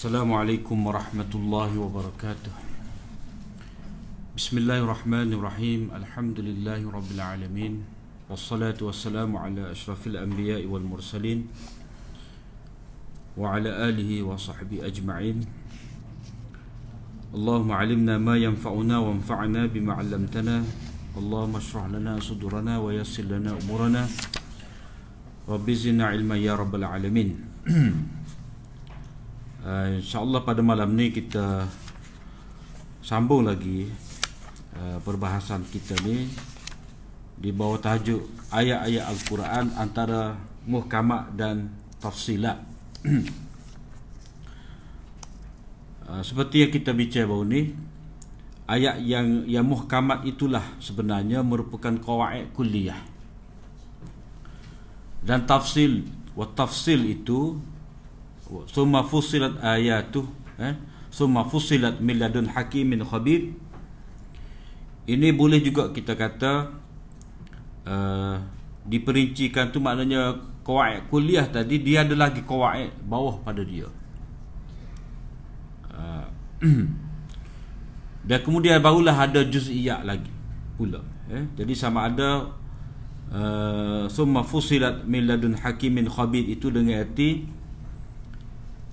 السلام عليكم ورحمة الله وبركاته. بسم الله الرحمن الرحيم. الحمد لله رب العالمين والصلاة والسلام على أشرف الأنبياء والمرسلين وعلى آله وصحبه أجمعين. اللهم علمنا ما ينفعنا وانفعنا بما علمتنا. اللهم اشرح لنا صدورنا ويسر لنا أمورنا. رب زدنا علما يا رب العالمين. uh, InsyaAllah pada malam ni kita Sambung lagi uh, Perbahasan kita ni Di bawah tajuk Ayat-ayat Al-Quran Antara Muhkamat dan Tafsilat. Uh, Seperti yang kita bicara baru ni Ayat yang yang muhkamat itulah sebenarnya merupakan kawaid kuliah dan tafsil wa tafsil itu summa fusilat ayatu eh? Summa fusilat min ladun hakimin khabir. Ini boleh juga kita kata uh, diperincikan tu maknanya kawaid kuliah tadi dia ada lagi kawaid bawah pada dia. Uh, dan kemudian barulah ada juz'iyat lagi pula eh? Jadi sama ada Uh, summa fusilat min ladun hakimin khabir itu dengan erti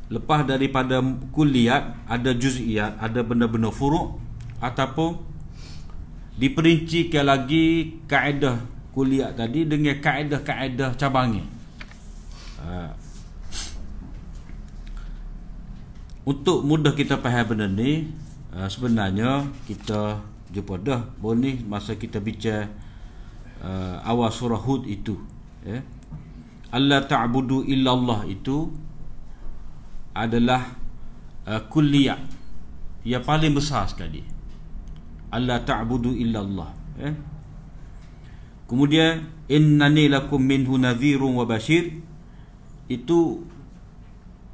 lepas daripada kuliat ada juz'iyat ada benda-benda furuk ataupun diperincikan lagi kaedah kuliat tadi dengan kaedah-kaedah cabangnya. Uh, untuk mudah kita faham benda ni uh, sebenarnya kita jumpa dah boleh masa kita bicara uh, awal surah Hud itu ya. Allah ta'budu illallah itu adalah uh, kulliyah yang paling besar sekali. Allah ta'budu illallah. Ya kemudian innani lakum minhu nadhirun wa bashir. Itu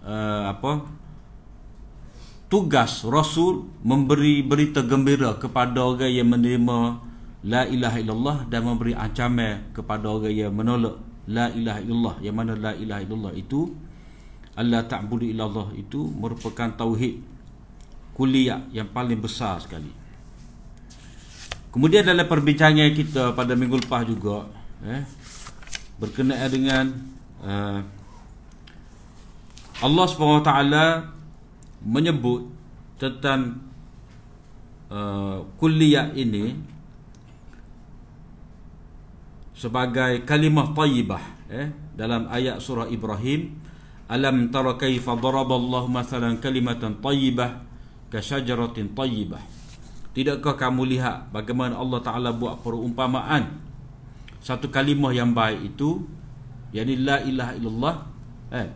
uh, apa? Tugas rasul memberi berita gembira kepada orang yang menerima la ilaha illallah dan memberi ancaman kepada orang yang menolak la ilaha illallah. Yang mana la ilaha illallah itu Allah ta'budu illallah itu merupakan tauhid kuliah yang paling besar sekali. Kemudian dalam perbincangan kita pada minggu lepas juga eh, berkenaan dengan uh, Allah SWT menyebut tentang uh, kuliah ini sebagai kalimah tayyibah eh dalam ayat surah Ibrahim alam tara kaifa daraballahu mathalan kalimatan tayyibah ka syajaratin tayyibah. Tidakkah kamu lihat bagaimana Allah taala buat perumpamaan? Satu kalimah yang baik itu yakni la ilaha illallah eh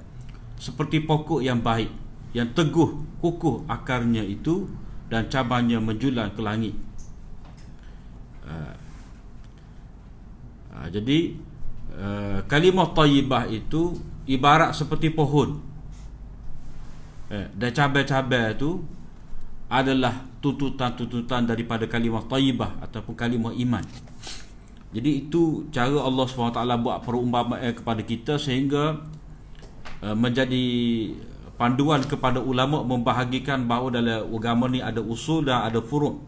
seperti pokok yang baik yang teguh kukuh akarnya itu dan cabangnya menjulang ke langit. Uh, Ha, jadi uh, kalimah tayyibah itu ibarat seperti pohon. Eh, dan cabai-cabai itu adalah tuntutan-tuntutan daripada kalimah tayyibah ataupun kalimah iman. Jadi itu cara Allah SWT buat perumpamaan kepada kita sehingga uh, menjadi panduan kepada ulama membahagikan bahawa dalam agama ni ada usul dan ada furuk.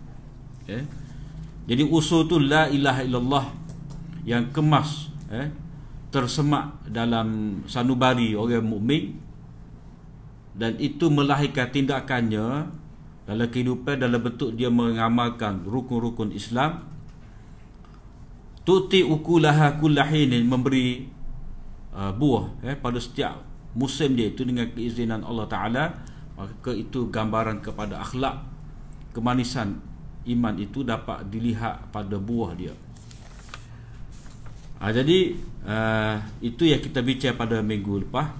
Eh? Jadi usul tu la ilaha illallah yang kemas eh, tersemak dalam sanubari orang mukmin dan itu melahirkan tindakannya dalam kehidupan dalam bentuk dia mengamalkan rukun-rukun Islam. Tuti ukulaha kullahinin memberi uh, buah eh, pada setiap musim dia itu dengan keizinan Allah Ta'ala maka itu gambaran kepada akhlak kemanisan iman itu dapat dilihat pada buah dia. Ha, jadi uh, itu yang kita bincang pada minggu lepas.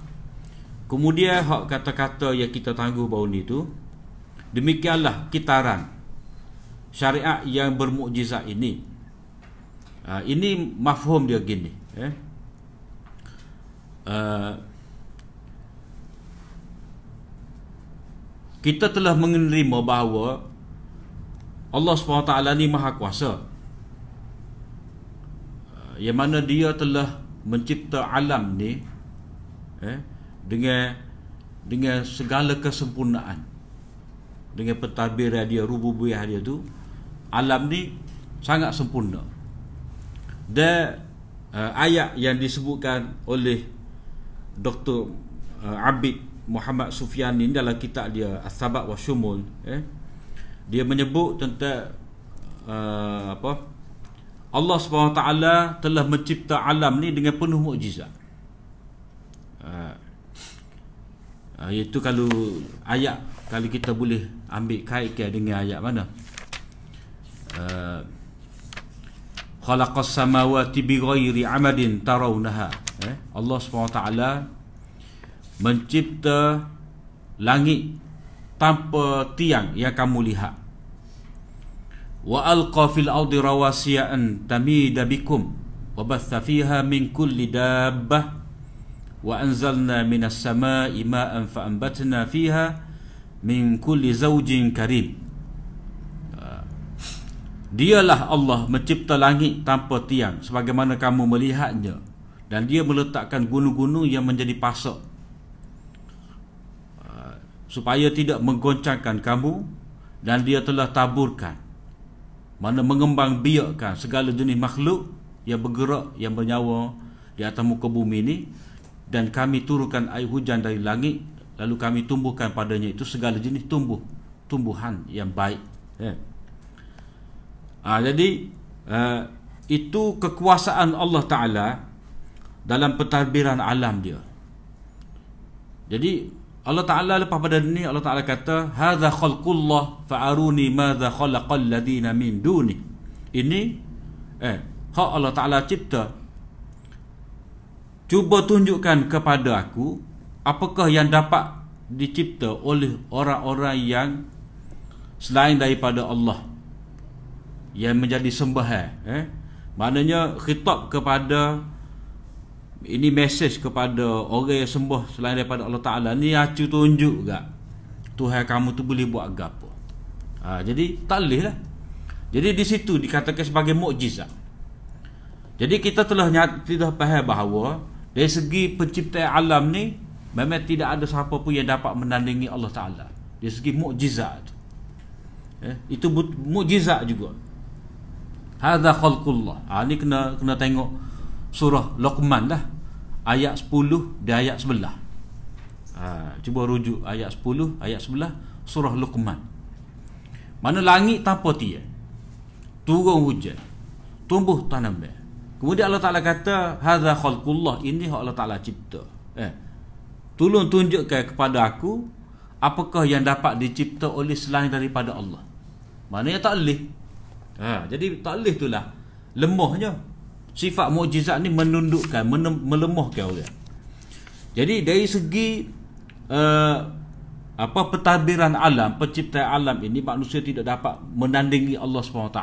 Kemudian hak kata-kata yang kita tangguh baru ni tu demikianlah kitaran syariat yang bermukjizat ini. Uh, ini mafhum dia gini, eh. Uh, kita telah menerima bahawa Allah SWT ni maha kuasa yang mana dia telah mencipta alam ni eh, dengan dengan segala kesempurnaan dengan pentadbir dia rububiyah dia tu alam ni sangat sempurna dan uh, ayat yang disebutkan oleh Dr. Uh, Abid Muhammad Sufyan ini dalam kitab dia As-Sabat wa Shumul eh dia menyebut tentang uh, apa Allah SWT telah mencipta alam ni dengan penuh mukjizat. Uh, uh, itu kalau ayat kalau kita boleh ambil kaitkan dengan ayat mana? Uh, khalaqas samawati bighairi amadin tarawnaha eh? Allah SWT mencipta langit tanpa tiang yang kamu lihat wa alqa fil ardi rawasiya an tamida bikum. Wa batha fiha min kulli dabbah. Wa anzalna minas samai ma'an fa anbatna fiha min kulli zawjin karim. Ah. Dialah Allah mencipta langit tanpa tiang sebagaimana kamu melihatnya. Dan dia meletakkan gunung-gunung yang menjadi pasak ah, supaya tidak menggoncangkan kamu dan dia telah taburkan mana mengembang biakkan segala jenis makhluk yang bergerak yang bernyawa di atas muka bumi ini dan kami turunkan air hujan dari langit lalu kami tumbuhkan padanya itu segala jenis tumbuh tumbuhan yang baik. Ya. ha, jadi uh, itu kekuasaan Allah Ta'ala dalam pentadbiran alam dia. Jadi Allah Taala lepas pada ni Allah Taala kata hadza khalqullah fa'aruni madza khalaqal ladina min duni. Ini eh hak Allah Taala cipta. Cuba tunjukkan kepada aku apakah yang dapat dicipta oleh orang-orang yang selain daripada Allah yang menjadi sembahan eh maknanya khitab kepada ini mesej kepada orang yang sembah selain daripada Allah Ta'ala. Ni acu tunjuk juga Tuhan kamu tu boleh buat apa ha, jadi tak boleh lah. Jadi di situ dikatakan sebagai mukjizat. Jadi kita telah tidak faham bahawa dari segi penciptaan alam ni memang tidak ada siapa pun yang dapat menandingi Allah Ta'ala. Dari segi mukjizat eh, itu mukjizat juga. Hadha khalqullah. Ha, ni kena kena tengok surah Luqman lah ayat 10 dan ayat 11 ha, cuba rujuk ayat 10 ayat 11 surah Luqman. Mana langit tanpa tiang. Turun hujan. Tumbuh tanaman kemudian Allah Ta'ala kata hadha khalqullah. Ini Allah Ta'ala cipta. Eh, tolong tunjukkan kepada aku apakah yang dapat dicipta oleh selain daripada Allah? Mana yang tak boleh ha, jadi tak boleh itulah lemahnya sifat mukjizat ni menundukkan melemahkan orang. Jadi dari segi uh, apa pentadbiran alam penciptaan alam ini manusia tidak dapat menandingi Allah SWT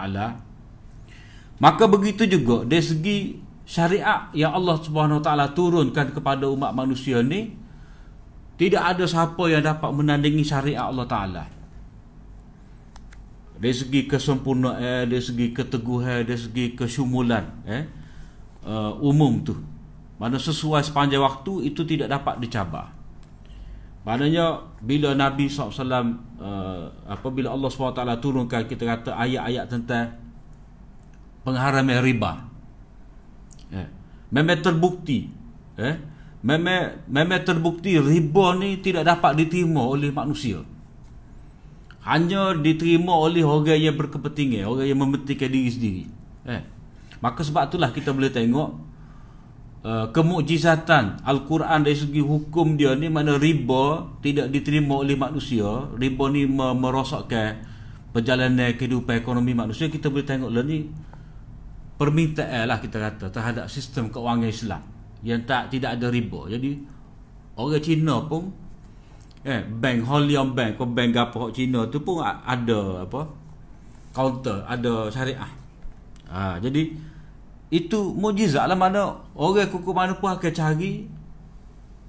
maka begitu juga dari segi syariat yang Allah SWT turunkan kepada umat manusia ni tidak ada siapa yang dapat menandingi syariat Allah Ta'ala. Dari segi kesempurnaan dari segi keteguhan dari segi kesyumulan eh uh, umum tu. Mana sesuai sepanjang waktu itu tidak dapat dicabar. Maknanya bila Nabi SAW uh, apabila Allah SWT turunkan kita kata ayat-ayat tentang pengharaman riba. Eh, memang terbukti eh, memang, memang terbukti riba ni tidak dapat diterima oleh manusia. Hanya diterima oleh orang yang berkepentingan orang yang mementingkan diri sendiri. Eh Maka sebab itulah kita boleh tengok uh, kemukjizatan Al-Quran dari segi hukum dia ni mana riba tidak diterima oleh manusia. Riba ni merosakkan perjalanan kehidupan ekonomi manusia. Kita boleh tengok lah ni permintaan lah kita kata terhadap sistem keuangan Islam yang tak tidak ada riba. Jadi orang Cina pun eh bank Holion Bank atau bank apa Cina tu pun ada apa counter ada syariah ha, jadi itu mujizat lah mana orang kuku mana pun akan cari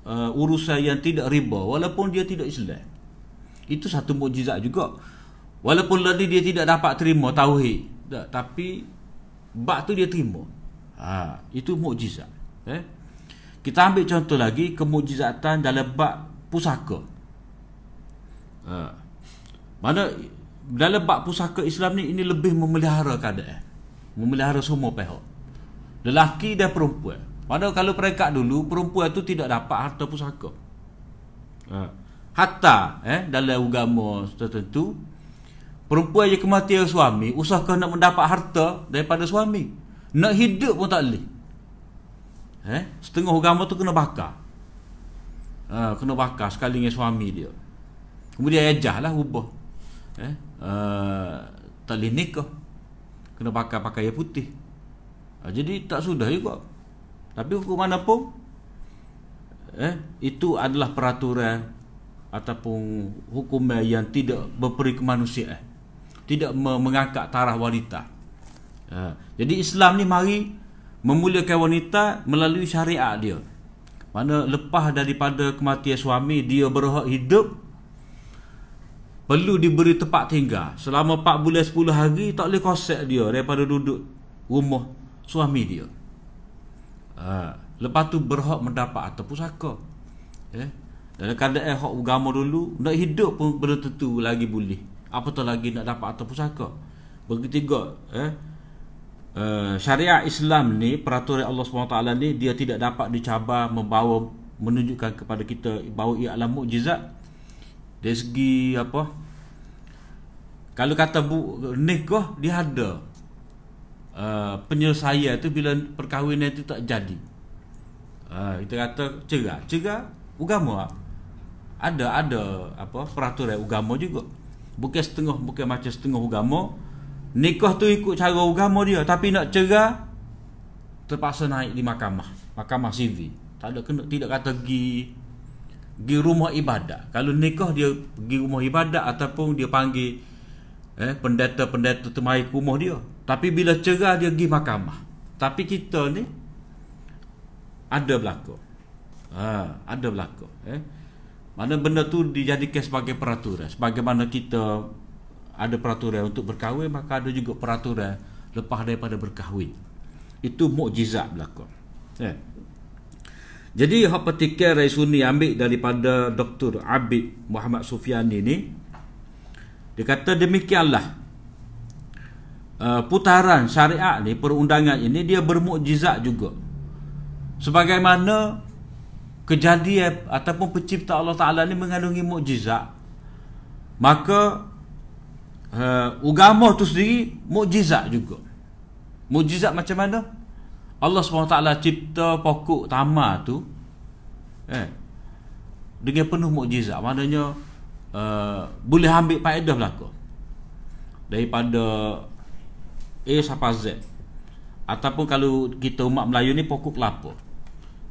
uh, urusan yang tidak riba walaupun dia tidak Islam itu satu mujizat juga walaupun tadi dia tidak dapat terima tauhid tak, tapi bak tu dia terima ha, itu mujizat eh? kita ambil contoh lagi kemujizatan dalam bak pusaka. Ha. Mana dalam bab pusaka Islam ni ini lebih memelihara keadaan. Memelihara semua pihak. Lelaki dan perempuan. Padahal kalau peringkat dulu perempuan tu tidak dapat harta pusaka. Ha. Hatta eh dalam agama tertentu perempuan yang kematian suami usahakan nak mendapat harta daripada suami. Nak hidup pun tak boleh. Eh, setengah agama tu kena bakar. Ha, kena bakar sekali dengan suami dia. Kemudian ejah lah ubah. Eh, uh, tak boleh nikah. Kena pakai putih. Ha, jadi tak sudah juga. Tapi hukum mana pun eh itu adalah peraturan ataupun hukum yang tidak berperi kemanusiaan. Tidak mengangkat taraf wanita. Ha, jadi Islam ni mari memuliakan wanita melalui syariat dia. Mana lepas daripada kematian suami dia berhak hidup perlu diberi tempat tinggal selama 4 bulan 10 hari tak boleh kosek dia daripada duduk rumah suami dia. Ha, lepas tu berhak mendapat atau pusaka. Eh? Dalam keadaan hak agama dulu nak hidup pun belum tentu lagi boleh. Apatah lagi nak dapat atau pusaka. Begitu eh uh, syariat Islam ni peraturan Allah SWT ni dia tidak dapat dicabar membawa menunjukkan kepada kita bahawa ia adalah mukjizat dari segi apa kalau kata bu nikah dia ada uh, penyelesaian tu bila perkahwinan itu tak jadi. Uh, kita kata cerah, cerah agama ada ada apa peraturan agama juga. Bukan setengah bukan macam setengah agama. Nikah tu ikut cara agama dia tapi nak cerah terpaksa naik di mahkamah, mahkamah sivil. Tak ada kena tidak kata pergi pergi rumah ibadat. Kalau nikah dia pergi rumah ibadat ataupun dia panggil eh pendeta-pendeta tu ke rumah dia. Tapi bila cerah dia pergi mahkamah. Tapi kita ni ada berlaku. Ha, ada berlaku, eh. Mana benda tu dijadikan sebagai peraturan. Sebagaimana kita ada peraturan untuk berkahwin, maka ada juga peraturan lepas daripada berkahwin. Itu mukjizat berlaku. Eh. Jadi hak petikan Raisuni ambil daripada Dr. Abid Muhammad Sufiani ni dia kata demikianlah uh, putaran syariat ni perundangan ini dia bermukjizat juga. Sebagaimana kejadian ataupun pencipta Allah Taala ni mengandungi mukjizat. Maka uh, agama tu sendiri mukjizat juga. Mukjizat macam mana? Allah SWT cipta pokok tamar tu eh, dengan penuh mukjizat. Maknanya Uh, boleh ambil faedah belaka. Daripada A sampai Z. Ataupun kalau kita umat Melayu ni pokok kelapa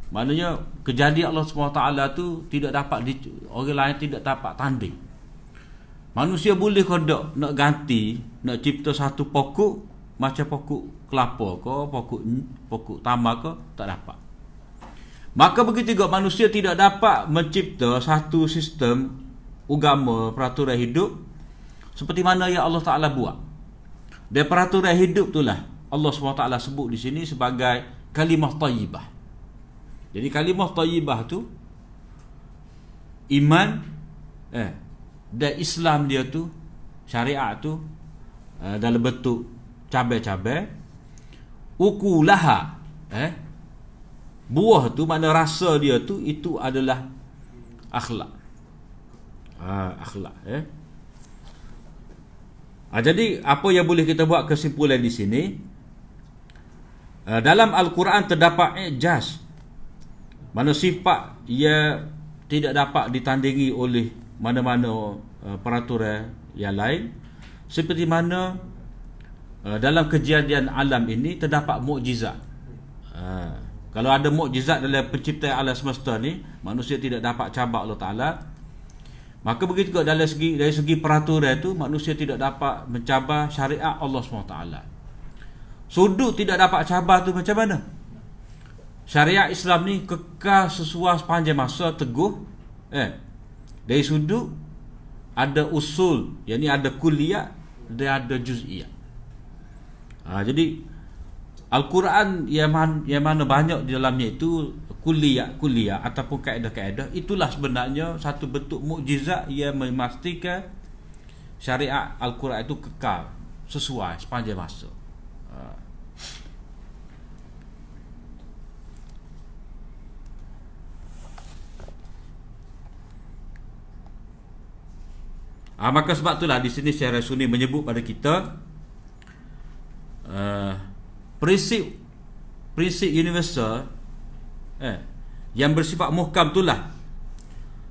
maknanya kejadian Allah SWT tu tidak dapat di, orang lain tidak dapat tanding. Manusia boleh kodok nak ganti nak cipta satu pokok macam pokok kelapa ke pokok pokok tamar ke tak dapat maka begitu juga manusia tidak dapat mencipta satu sistem agama peraturan hidup seperti mana yang Allah Taala buat. Dan peraturan hidup itulah Allah SWT sebut di sini sebagai kalimah tayyibah. Jadi kalimah tayyibah tu iman eh dan Islam dia tu syariat tu eh, dalam bentuk cabai-cabai ukulaha eh? Buah tu mana rasa dia tu itu adalah akhlak. Ha, akhlak eh? Ha, jadi apa yang boleh kita buat kesimpulan di sini? Ha, dalam al-Quran terdapat ijaz. Mana sifat ia tidak dapat ditandingi oleh mana-mana uh, peraturan yang lain. Seperti mana uh, dalam kejadian alam ini terdapat mukjizat. Uh, kalau ada mukjizat dalam penciptaan alam semesta ni, manusia tidak dapat cabar Allah Taala, Maka begitu juga dari segi dari segi peraturan itu manusia tidak dapat mencabar syariat Allah SWT. Sudut tidak dapat cabar tu macam mana? Syariat Islam ni kekal sesuai sepanjang masa teguh. Eh, dari sudut ada usul, yang ni ada kuliah dan ada juz'iyah. Ha, jadi Al-Quran yang, man, yang mana banyak di dalamnya itu kuliah-kuliah ataupun kaedah-kaedah itulah sebenarnya satu bentuk mukjizat yang memastikan syariat al-Quran itu kekal sesuai sepanjang masa. Ah, maka sebab itulah di sini Syekh Rasuni menyebut pada kita uh, prinsip prinsip universal eh, yang bersifat muhkam itulah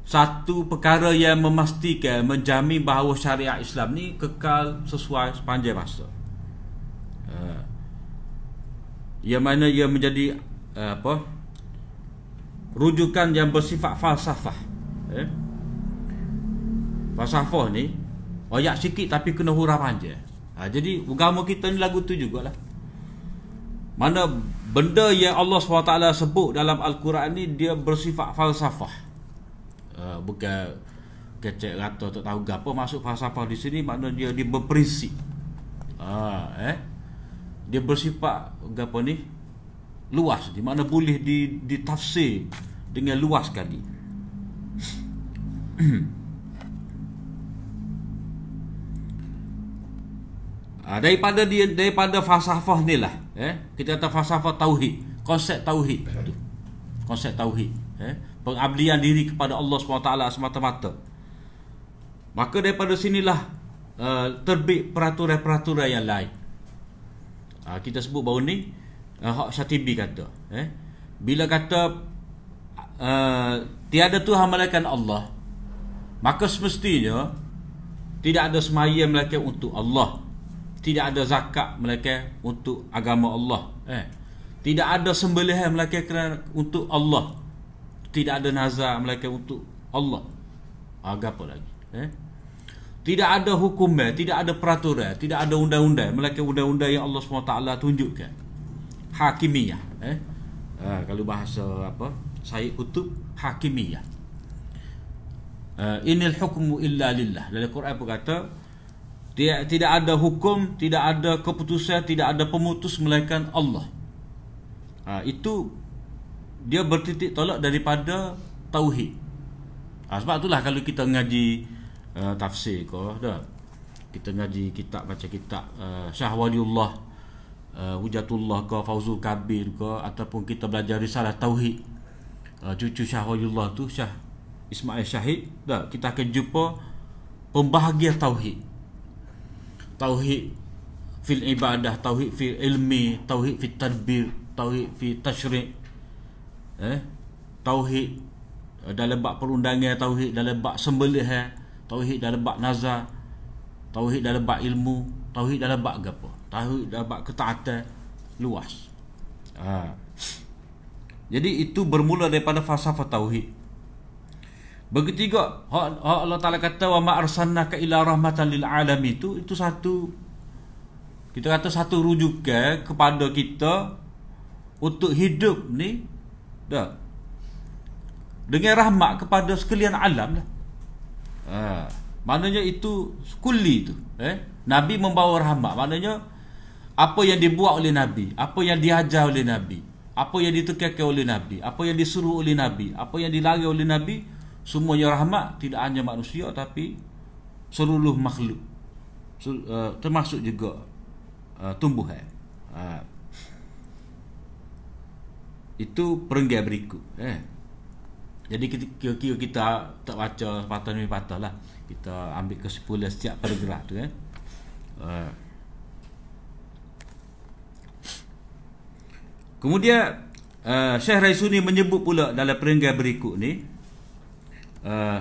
satu perkara yang memastikan menjamin bahawa syariat Islam ni kekal sesuai sepanjang masa. Uh, yang mana ia menjadi uh, apa? rujukan yang bersifat falsafah. Eh? Falsafah ni Banyak sikit tapi kena hurah panjang ha, Jadi agama kita ni lagu tu jugalah. Mana benda yang Allah SWT sebut dalam Al-Quran ni Dia bersifat falsafah. Ha, Bukan kecek rata tak tahu apa masuk falsafah di sini makna dia dia berprinsip. Ha, eh? Dia bersifat apa ni? Luas di mana boleh ditafsir dengan luas sekali Ha, daripada dia daripada falsafah ni lah eh. Kita kata falsafah tauhid konsep tauhid tu. Konsep tauhid eh. Pengabdian diri kepada Allah SWT semata-mata. Maka daripada sinilah uh, terbit peraturan-peraturan yang lain. Ha, kita sebut baru ni uh, Hak Syatibi kata eh. Bila kata uh, tiada Tuhan melainkan Allah maka semestinya tidak ada semaya melainkan untuk Allah tidak ada zakat melainkan untuk agama Allah. Eh tidak ada sembelihan melainkan kerana untuk Allah. Tidak ada nazar melainkan untuk Allah. Agak apa lagi? Eh? Tidak ada hukum tidak ada peraturan tidak ada undang-undang. Melainkan undang-undang yang Allah SWT tunjukkan. Hakimiyah eh? Ha, kalau bahasa apa? Syed Kutub hakimiyah. Uh, inil hukmu illa lillah. Dalam Quran pun kata tidak, ada hukum, tidak ada keputusan, tidak ada pemutus melainkan Allah. Ha, itu dia bertitik tolak daripada tauhid. Ha, sebab itulah kalau kita ngaji uh, tafsir ke dah. Kita ngaji kitab baca kitab uh, Syah Waliullah uh, Hujatullah ke Fauzul Kabir ke ataupun kita belajar risalah tauhid. Uh, cucu Syah Waliullah tu Syah Ismail Syahid dah kita akan jumpa pembahagian tauhid tauhid fil ibadah tauhid fil ilmi tauhid fil tadbir tauhid fil tashri' eh? Tauhid eh, dalam bab perundangan tauhid dalam bab sembelih eh? tauhid dalam bab nazar tauhid dalam bab ilmu tauhid dalam bab apa tauhid dalam bab ketaatan luas. Ha. jadi itu bermula daripada falsafah tauhid Begitu juga Allah Taala kata wa ma arsalnaka ila rahmatan lil alamin. Itu itu satu. Kita kata satu rujukan kepada kita untuk hidup ni dah. Dengan rahmat kepada sekalian alam lah. Ha, maknanya itu kulli tu eh? Nabi membawa rahmat. Maknanya apa yang dibuat oleh nabi apa yang diajar oleh nabi apa yang ditekankan oleh nabi apa yang disuruh oleh nabi apa yang dilarang oleh nabi semuanya rahmat tidak hanya manusia tapi seluruh makhluk uh, termasuk juga uh, tumbuhan uh, itu perenggan berikut eh. jadi kira-kira kita tak baca patah demi patah lah kita ambil kesimpulan setiap paragraf tu eh. Uh. kemudian uh, Syekh Raisuni menyebut pula dalam perenggan berikut ni Uh,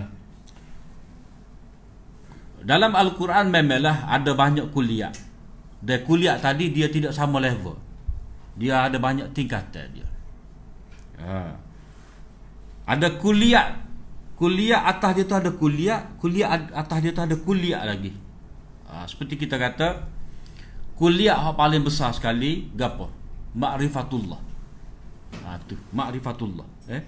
dalam Al-Quran memanglah ada banyak kuliah. Dan kuliah tadi dia tidak sama level. Dia ada banyak tingkatan dia. Uh, ada kuliah kuliah atas dia tu ada kuliah, kuliah atas dia tu ada kuliah lagi. Uh, seperti kita kata kuliah yang paling besar sekali gapo? Ma'rifatullah. Ah uh, tu, ma'rifatullah, eh?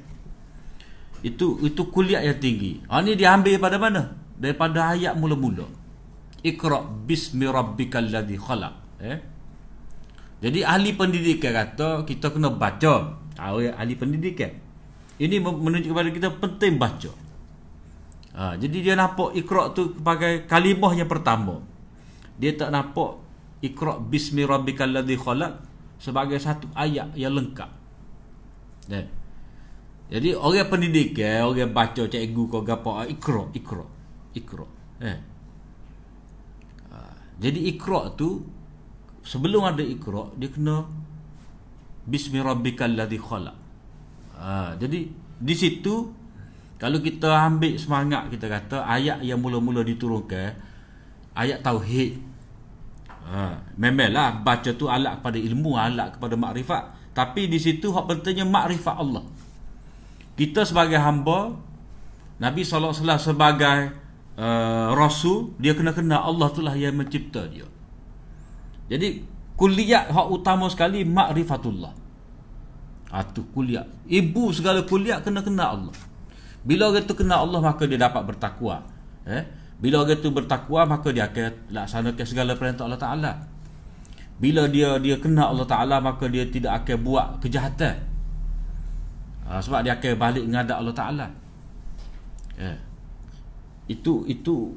Itu itu kuliah yang tinggi. Ha ni diambil daripada mana? Daripada ayat mula-mula. Iqra bismi rabbikal ladzi khalaq. Eh? Jadi ahli pendidikan kata kita kena baca. Tahu ya ahli pendidikan. Ini menunjuk kepada kita penting baca. Ha, jadi dia nampak Iqra tu sebagai kalimah yang pertama. Dia tak nampak Iqra bismi rabbikal ladzi khalaq sebagai satu ayat yang lengkap. Dan jadi orang pendidik eh, orang baca cikgu kau gapo ah, Iqra, Iqra, Iqra. Eh. Ha, jadi Iqra tu sebelum ada Iqra dia kena bismi rabbikal ladzi khalaq. Ha, jadi di situ kalau kita ambil semangat kita kata ayat yang mula-mula diturunkan ayat tauhid. Ha, memanglah baca tu alat kepada ilmu, alat kepada makrifat, tapi di situ hak pentingnya makrifat Allah. Kita sebagai hamba Nabi SAW sebagai uh, Rasul Dia kena kena Allah itulah yang mencipta dia Jadi Kuliah hak utama sekali Makrifatullah Itu ha, kuliah Ibu segala kuliah kena kena Allah bila orang tu kenal Allah maka dia dapat bertakwa. Eh? Bila orang tu bertakwa maka dia akan laksanakan segala perintah Allah Taala. Bila dia dia kenal Allah Taala maka dia tidak akan buat kejahatan. Ha, sebab dia akan balik menghadap Allah Taala. Eh. Itu itu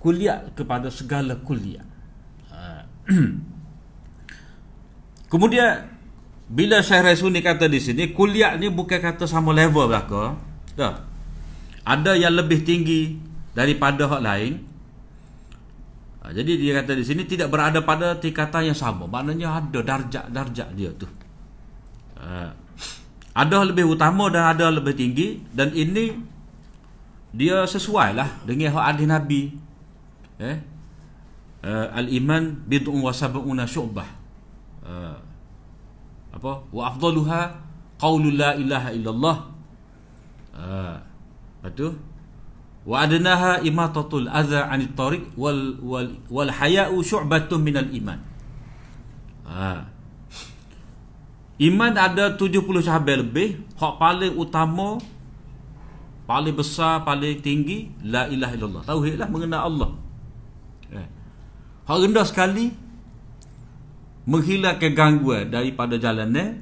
kuliah kepada segala kuliah. Ha. Kemudian bila Syekh Rasul ni kata di sini kuliah ni bukan kata sama level belaka. Dah ada yang lebih tinggi daripada hak lain ha, jadi dia kata di sini tidak berada pada tingkatan yang sama maknanya ada darjat-darjat dia tu ha, ada lebih utama dan ada lebih tinggi. Dan ini dia sesuai lah dengan hak hadis Nabi. Eh? Uh, al-iman bid'un wa sab'una syu'bah. Uh, apa? Wa afdaluha qaulul la ilaha illallah. Uh, Lepas tu wa adnaha imatatul adza 'anit tariq wal wal wal haya'u syu'batun minal iman. Ha. Iman ada 70 cahabat lebih, hak paling utama paling besar, paling tinggi la ilaha illallah. Tauhidlah mengenal Allah. Eh. Hak rendah sekali menghilangkan gangguan daripada jalannya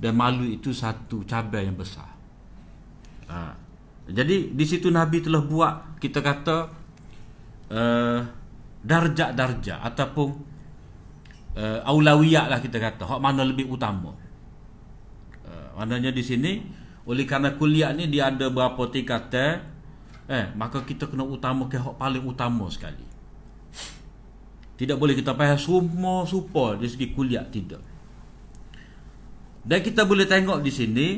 dan malu itu satu cabai yang besar. Ha. Jadi di situ Nabi telah buat kita kata uh, darjat-darjat ataupun uh, aulawiyat lah kita kata hak mana lebih utama. Maknanya di sini oleh kerana kuliah ni dia ada berapa tingkatan eh maka kita kena utama ke hak paling utama sekali. Tidak boleh kita payah semua support dari segi kuliah tidak. Dan kita boleh tengok di sini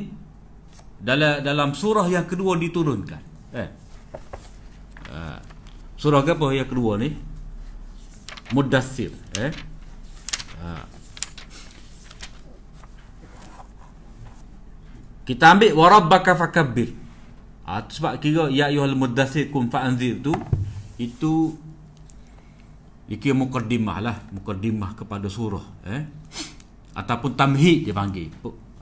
dalam dalam surah yang kedua diturunkan. Eh. Uh, surah apa yang kedua ni? Mudathir, eh. Uh. Kita ambil warabbaka fakabbir. Ah uh, sebab kira ya ayyuhal mudathir kum fa'anzir tu itu iki mukaddimah lah, mukaddimah kepada surah, eh. Ataupun tamhid dia panggil.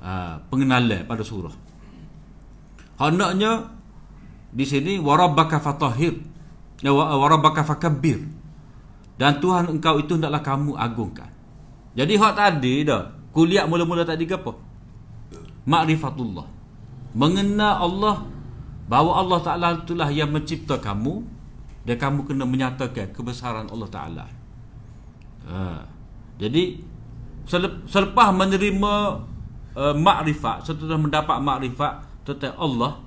Uh, pengenalan pada surah. Hendaknya di sini warabbaka fatahir ya warabbaka fakabbir. Dan Tuhan engkau itu hendaklah kamu agungkan. Jadi hak tadi dah kuliah mula-mula tadi ke apa? Ma'rifatullah. Mengenal Allah bahawa Allah Taala itulah yang mencipta kamu dan kamu kena menyatakan kebesaran Allah Taala. Ha. Jadi selepas menerima uh, makrifat setelah mendapat makrifat tentang Allah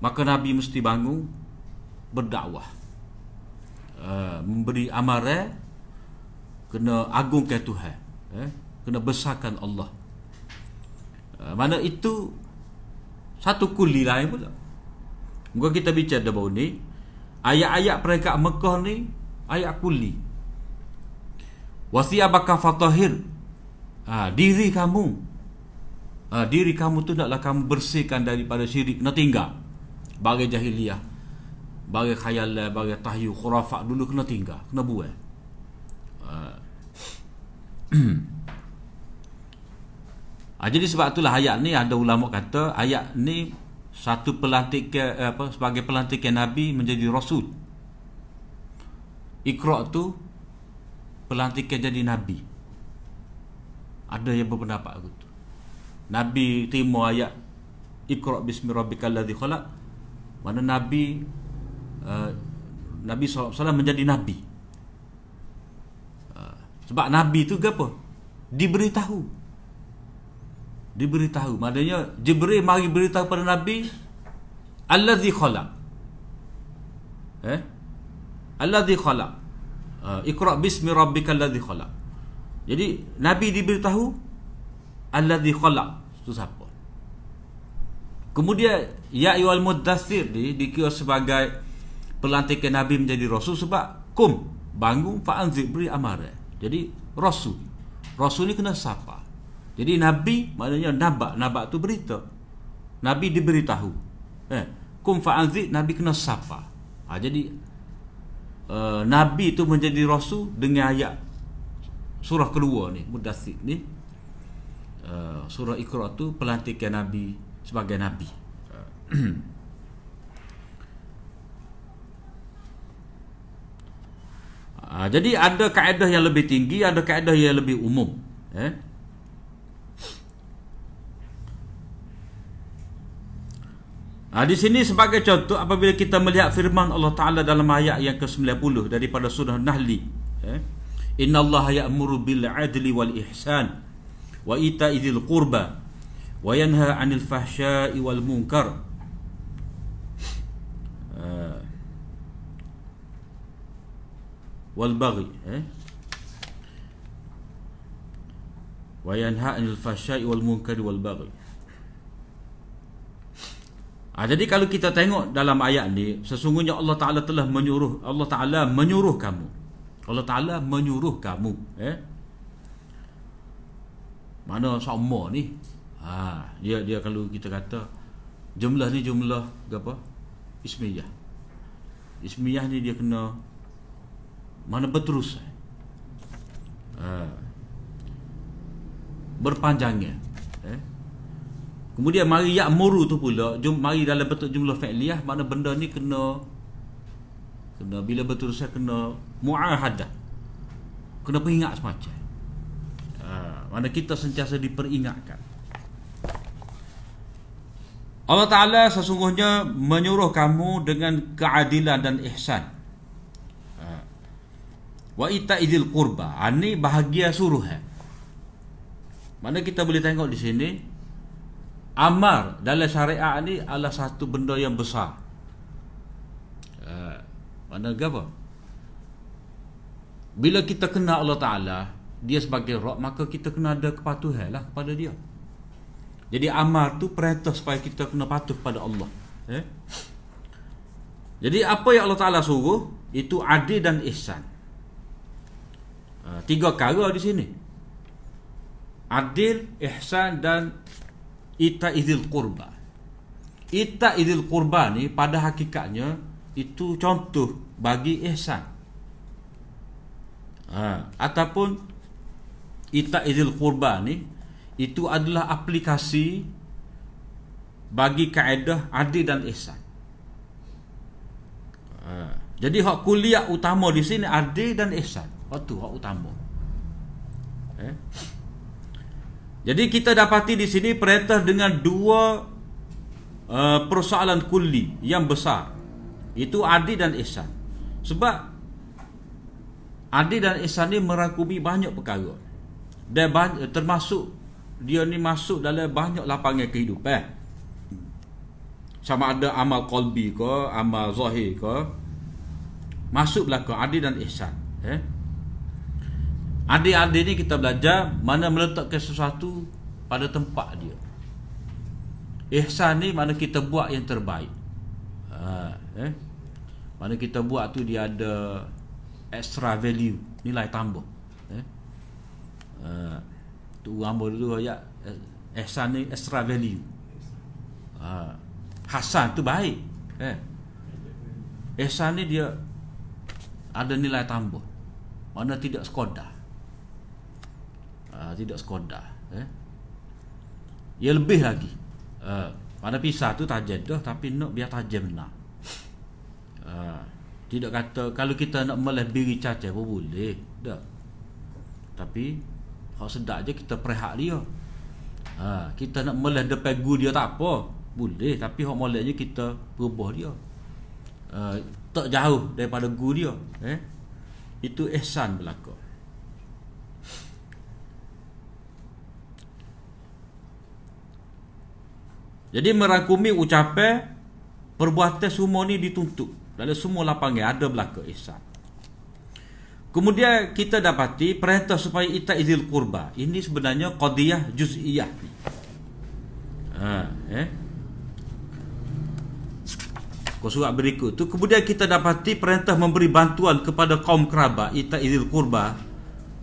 maka Nabi mesti bangun berdakwah uh, memberi amaran kena agungkan Tuhan eh? kena besarkan Allah uh, mana itu satu kuli lain pula. Muka kita bicara baru ni Ayat-ayat peringkat Mekah ni Ayat kuli. Wasi'abaka fatahir ha, Diri kamu. Ha, diri kamu tu naklah kamu bersihkan daripada syirik. Nak tinggal. Bagi jahiliah bagi khayal bagi tahyu khurafat dulu kena tinggal kena buat. Ha. ha, jadi sebab itulah ayat ni ada ulama kata ayat ni satu pelantikan eh, apa sebagai pelantikan nabi menjadi rasul. Iqra tu pelantikan jadi nabi. Ada yang berpendapat begitu. Nabi terima ayat Iqra bismi rabbikal ladzi khalaq. Mana Nabi uh, Nabi SAW menjadi Nabi. Uh, Sebab Nabi tu apa? Diberitahu Diberitahu. Maknanya Jibril mari beritahu pada Nabi Alladhi khalaq. Eh? Alladhi khalaq. Uh, Iqra bismi rabbika alladhi khalaq. Jadi Nabi diberitahu Alladhi khalaq. Itu siapa? Kemudian Ya ayyuhal muddathir ni Dikira sebagai Pelantikan Nabi menjadi Rasul Sebab Kum Bangun fa'anzir Beri amaran Jadi Rasul. Rasul ni kena siapa? Jadi Nabi Maknanya nabak Nabak tu berita Nabi diberitahu eh, Kum fa'anzir Nabi kena siapa? Ha, jadi uh, Nabi tu menjadi Rasul Dengan ayat Surah kedua ni Muddathir ni uh, Surah Iqra tu Pelantikan Nabi Sebagai Nabi Ha, jadi ada kaedah yang lebih tinggi, ada kaedah yang lebih umum. Eh? Ha, di sini sebagai contoh apabila kita melihat firman Allah Taala dalam ayat yang ke-90 daripada surah Nahli, eh? Inna Allah ya'muru bil 'adli wal ihsan wa ita'i dzil qurba wa yanha 'anil fahsya'i wal munkar. Uh, wal baghi eh wa yanha 'anil fahsya'i wal munkari wal baghi ha, jadi kalau kita tengok dalam ayat ni sesungguhnya Allah Taala telah menyuruh Allah Taala menyuruh kamu. Allah Taala menyuruh kamu eh? Mana sama ni? Ha dia dia kalau kita kata jumlah ni jumlah apa ismiyah. Ismiyah ni dia kena mana berterus uh, berpanjangnya eh? Kemudian mari ya'muru tu pula jum, mari dalam bentuk jumlah fa'liyah mana benda ni kena kena bila berterus kena mu'ahadah. Kena peringat semacam. Uh, mana kita sentiasa diperingatkan. Allah Ta'ala sesungguhnya menyuruh kamu dengan keadilan dan ihsan. Wa itaidil qurba. Ani bahagia suruh mana kita boleh tengok di sini amar dalam syariat ni adalah satu benda yang besar. Uh, mana apa bila kita kenal Allah Taala dia sebagai roh maka kita kena ada kepatuhan lah kepada dia. Jadi amar tu perintah supaya kita kena patuh pada Allah. Eh? jadi apa yang Allah Taala suruh? Itu adil dan ihsan. Ha, tiga perkara di sini. Adil, ihsan dan ita idil qurba. Ita idil qurba ni pada hakikatnya itu contoh bagi ihsan. Ha, ataupun ita idil qurba ni itu adalah aplikasi bagi kaedah adil dan ihsan. Ha, jadi hak kuliah utama di sini adil dan ihsan. Waktu hak utama. Eh? Jadi kita dapati di sini perintah dengan dua uh, persoalan kulli yang besar. Itu adil dan ihsan. Sebab adil dan ihsan ni merangkumi banyak perkara. Dan banyak, termasuk dia ni masuk dalam banyak lapangan kehidupan. Sama ada amal qalbi ke, amal zahir ke. Masuk belakang adil dan ihsan. Eh? Adik-adik ni kita belajar mana meletakkan sesuatu pada tempat dia. Ihsan ni mana kita buat yang terbaik. Ha, eh? Mana kita buat tu dia ada extra value, nilai tambah. Eh? Ha, tu orang dulu ayat ihsan ni extra value. Ha, Hasan tu baik. Eh? Ihsan ni dia ada nilai tambah. Mana tidak sekadar. Ah, tidak sekadar eh. Ia lebih lagi. Uh, pada pisah tu tajam. Dah tapi nak biar tajam benar uh, tidak kata kalau kita nak melebiri cacat pun boleh tak tapi hak sedap je kita perhak dia. Uh, kita nak meleh depan gu dia tak apa boleh. Tapi hak moleknya kita berubah dia. Uh, tak jauh daripada guru dia eh. Itu ihsan berlaku jadi merangkumi ucapan perbuatan semua ni dituntut dalam semua lapangan ada berlaku ihsan Kemudian kita dapati perintah supaya ita izil kurba. Ini sebenarnya qadiyah juz'iyah. Ha, eh? Kau surat berikut tu kemudian kita dapati perintah memberi bantuan kepada kaum kerabat ita izil kurba.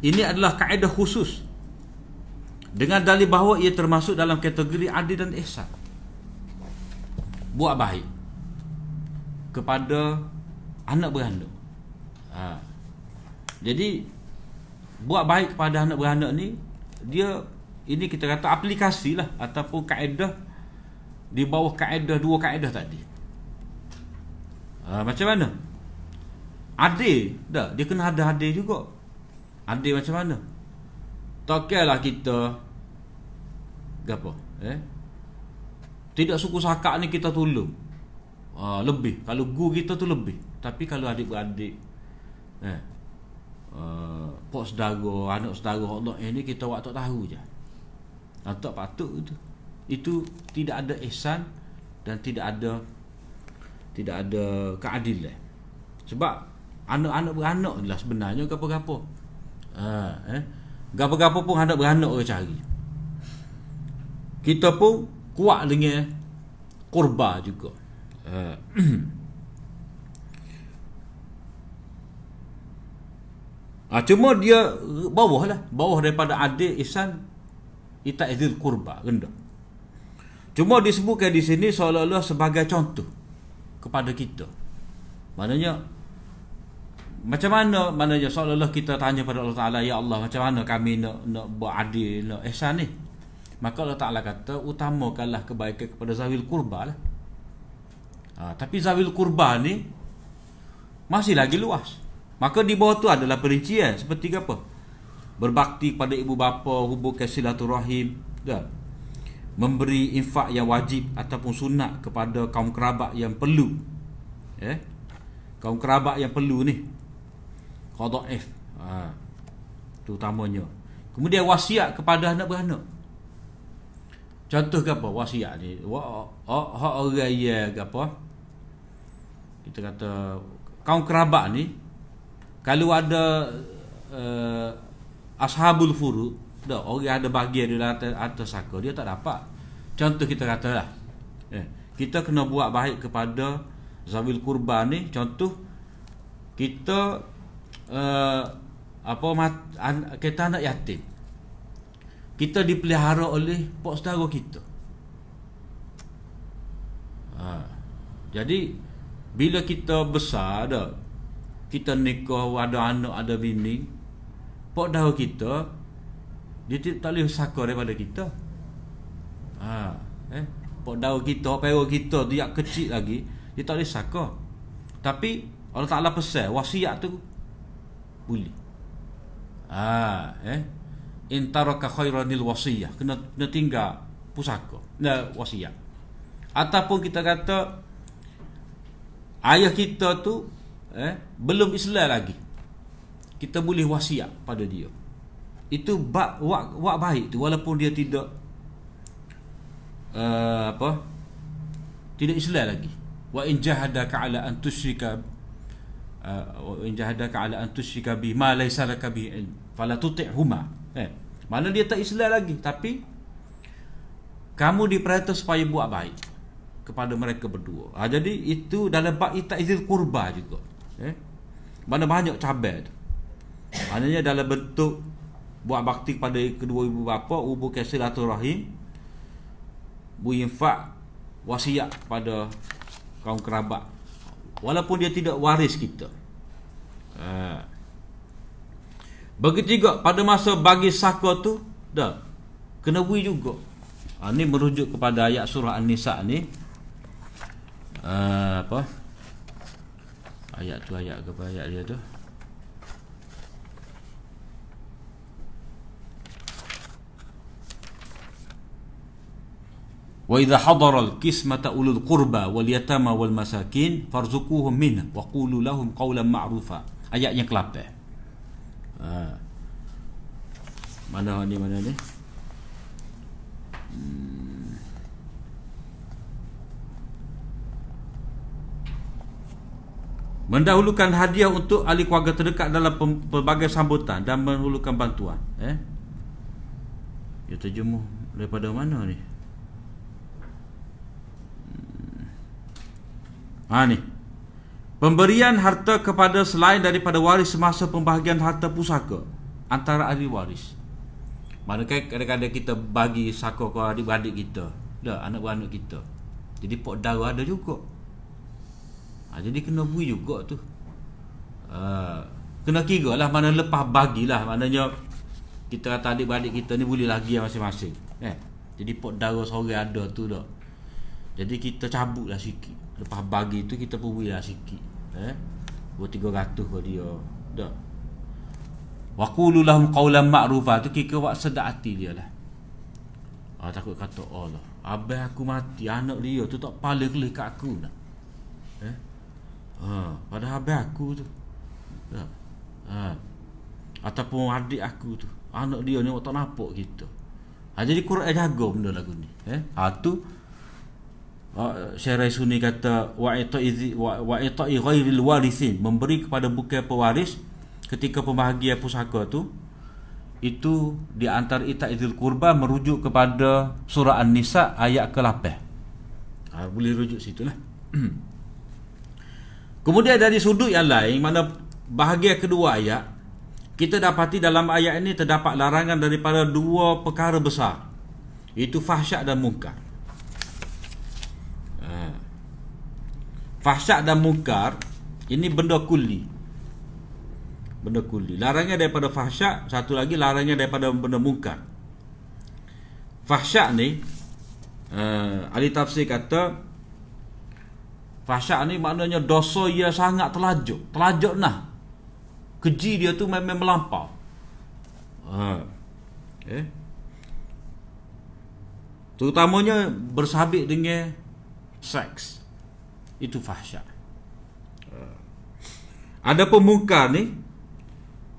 Ini adalah kaedah khusus. Dengan dalil bahawa ia termasuk dalam kategori adil dan ihsan. Buat baik kepada anak beranak. Ha. Jadi buat baik kepada anak beranak ni dia ini kita kata aplikasi lah ataupun kaedah di bawah kaedah dua kaedah tadi. Ha, macam mana? Adil dah dia kena ada adil juga. Adil macam mana? Tokailah kita gapo? Eh? Tidak suku sakak ni kita tolong. Ha, lebih kalau guru kita tu lebih. Tapi kalau adik-beradik eh uh, pok saudara, anak saudara Allah ini kita waktu tahu je. Tak patut itu. Itu tidak ada ihsan dan tidak ada tidak ada keadilan sebab anak-anak beranak adalah sebenarnya gapo-gapo ha eh gapo-gapo pun anak beranak orang cari kita pun kuat dengan kurba juga ha. ha cuma dia bawah lah bawah daripada adik ihsan ita'zil kurba rendah cuma disebutkan di sini seolah-olah sebagai contoh kepada kita. Maknanya macam mana maknanya seolah-olah kita tanya pada Allah Taala ya Allah macam mana kami nak nak buat adil nak ihsan ni. Maka Allah Taala kata utamakanlah kebaikan kepada zawil kurba lah. Ha, tapi zawil kurba ni masih lagi luas. Maka di bawah tu adalah perincian seperti apa? Berbakti pada ibu bapa, hubungkan silaturahim, dah memberi infak yang wajib ataupun sunat kepada kaum kerabat yang perlu eh kaum kerabat yang perlu ni qadaif ha utamanya kemudian wasiat kepada anak beranak contoh ke apa? Wasiat ni. Hak orang ya ke apa? Kita kata kaum kerabat ni kalau ada uh, ashabul furud dah orang ada bahagian di atas, atas saka dia tak dapat. Contoh kita katalah eh, kita kena buat baik kepada zawil kurban ni. Contoh kita uh, apa mat, an, kita anak yatim kita dipelihara oleh pak saudara kita ha. jadi bila kita besar dah kita nikah ada anak ada bini pak saudara kita dia tak boleh saka daripada kita ha, eh? Pok daun kita, pera kita yang kecil lagi Dia tak boleh saka Tapi Allah Ta'ala pesan Wasiat tu Boleh ha, eh? Intaraka khairanil wasiyah. Kena, kena tinggal pusaka. Nah, Wasiat Ataupun kita kata Ayah kita tu eh, Belum Islam lagi. Kita boleh wasiat pada dia. Itu bak wak, wak baik tu. Walaupun dia tidak uh, apa tidak Islam lagi. Wa in jahadaka ala an tusyrika uh, wa in jahadaka ala an tusyrika bi ma laysa laka bi fala tuti'huma eh mana dia tak Islam lagi. Tapi kamu diperintah supaya buat baik kepada mereka berdua. Ha, jadi itu dalam bab ita'izil kurba juga. Eh? Mana banyak cabai tu. Maknanya dalam bentuk buat bakti kepada kedua ibu bapa hubung silaturahim bu infak wasiat kepada kaum kerabat. Walaupun dia tidak waris kita. Ha. Begitu juga pada masa bagi saka tu dah. Kena bui juga. Ha, ni merujuk kepada ayat surah An-Nisa ni. Ha, apa? Ayat tu ayat ke ayat dia tu? Wa idza hadara al-qismata ulul qurba wal yatama wal masakin farzuquhum min wa qulu lahum qawlan ma'rufa. Ayat yang ke-8. Ha. Mana ni mana ni? Hmm. Mendahulukan hadiah untuk ahli keluarga terdekat dalam pelbagai sambutan dan mendahulukan bantuan. Eh? Ya terjemuh daripada mana ni? Ha ni. Pemberian harta kepada selain daripada waris semasa pembahagian harta pusaka antara ahli waris. Manakah kadang-kadang kita bagi saka ke adik-adik kita, dah anak-anak kita. Jadi pok darah ada juga. Ha, jadi kena bui juga tu. Ha, kena kira lah mana lepas bagilah maknanya kita kata adik-adik kita ni boleh lagi masing-masing. Eh. Jadi pok darah seorang ada tu dah. Jadi kita cabutlah sikit. Lepas bagi tu kita pun lah sikit Eh Dua tiga ratus ke dia Tak Wa qulu lahum qawlan ma'rufa tu kira wak sedap hati dia lah. Ah takut kata Allah, abah aku mati, anak dia tu tak paling kelih kat aku nak. Eh? Ha, pada abah aku tu. Tak. Ha. Ataupun adik aku tu, anak dia ni tak nampak kita. Ha, jadi Quran jaga benda lagu ni. Eh? Ha, tu Uh, Syarah Sunni kata wa ita'i wa ita'i ghairil warithin memberi kepada bukan pewaris ketika pembahagian pusaka tu itu di antara ita'idil kurba merujuk kepada surah An-Nisa ayat ke-8. Ha, boleh rujuk situ lah. Kemudian dari sudut yang lain mana bahagian kedua ayat kita dapati dalam ayat ini terdapat larangan daripada dua perkara besar. Itu fahsyat dan mungkar. Fahsyat dan mungkar Ini benda kuli Benda kuli. Larangnya daripada fahsyat Satu lagi larangnya daripada benda mungkar. Fahsyat ni uh, Ahli tafsir kata Fahsyat ni maknanya dosa ia sangat terlajuk. Terlajuk nah. Keji dia tu memang melampau. Uh, eh? Terutamanya bersabit dengan seks. Itu fahsyat. Ada pemungkar ni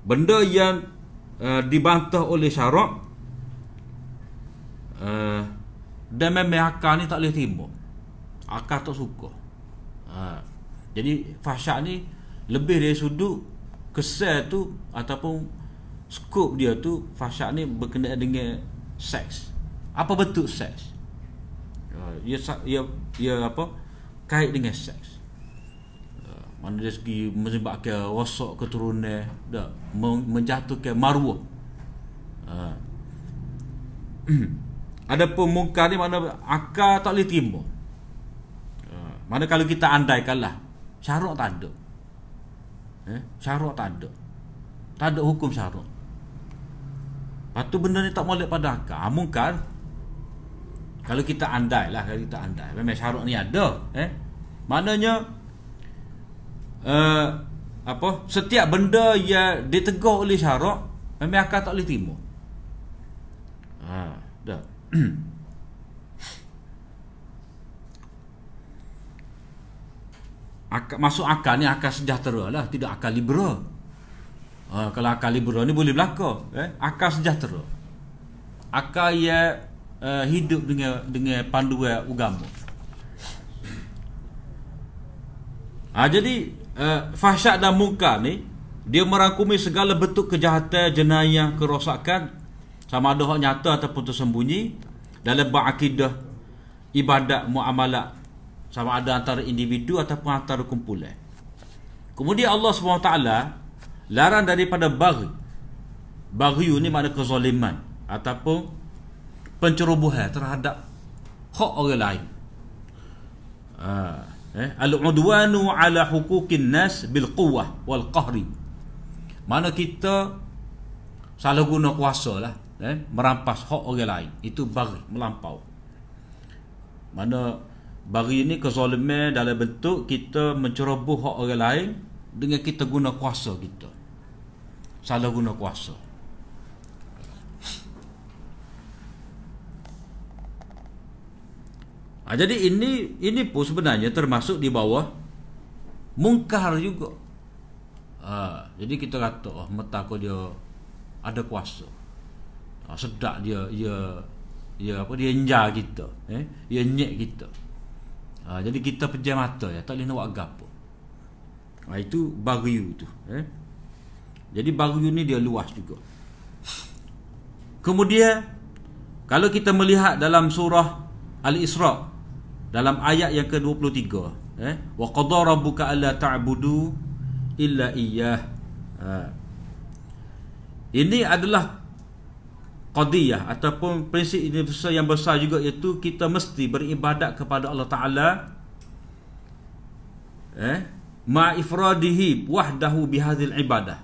benda yang uh, dibantah oleh syarak uh, dan memang akal ni tak boleh terima. Akal tak suka. Uh, jadi fahsyat ni lebih dari sudut kesal tu ataupun skop dia tu fahsyat ni berkenaan dengan seks. Apa bentuk seks? Uh, ia ia ia apa? kait dengan seks mana dari segi menyebabkan rosak keturunan dah menjatuhkan maruah uh. ada pun ni mana akal tak boleh terima uh. mana kalau kita andaikanlah syarat tak ada eh? syarat tak ada tak ada hukum syarat Lepas tu benda ni tak boleh pada akal ha, Mungkar kalau kita andai lah Kalau kita andai Memang syarat ni ada eh? Maknanya uh, apa? Setiap benda yang ditegur oleh syarat Memang akan tak boleh terima ha, Dah. Akal, masuk akal ni akal sejahtera lah Tidak akal liberal. Ha, Kalau akal liberal ni boleh berlaku eh? Akal sejahtera. Akal yang uh, hidup dengan dengan panduan agama. Ha, jadi uh, fahsyat dan munkar ni dia merangkumi segala bentuk kejahatan, jenayah, kerosakan sama ada hak nyata ataupun tersembunyi dalam berakidah ibadat muamalat sama ada antara individu ataupun antara kumpulan. Kemudian Allah SWT larang daripada bagi. Bagi ni makna kezaliman ataupun pencerobohan terhadap hak orang lain. Ha, eh al-udwanu ala huquqin nas bil quwwah wal qahri. Mana kita salah guna kuasa lah eh merampas hak orang lain itu bagi melampau. Mana bagi ini kezaliman dalam bentuk kita menceroboh hak orang lain dengan kita guna kuasa kita. Salah guna kuasa. Ha, jadi ini ini pun sebenarnya termasuk di bawah mungkar juga. Ha, jadi kita kata oh, mata ko dia ada kuasa. Ha, sedak dia dia dia apa dia enja kita eh? Dia nyek kita. Ha, jadi kita pejam mata ya tak boleh nak buat gapo ha, itu bagyu tu eh? Jadi bagyu ni dia luas juga. Kemudian kalau kita melihat dalam surah al-isra dalam ayat yang ke-23 eh wa qadara rabbuka alla ta'budu illa iyyah. Ha. ini adalah qadiyah ataupun prinsip universal yang besar juga iaitu kita mesti beribadat kepada Allah Taala eh ma ifradihi wahdahu bihadzal ibadah.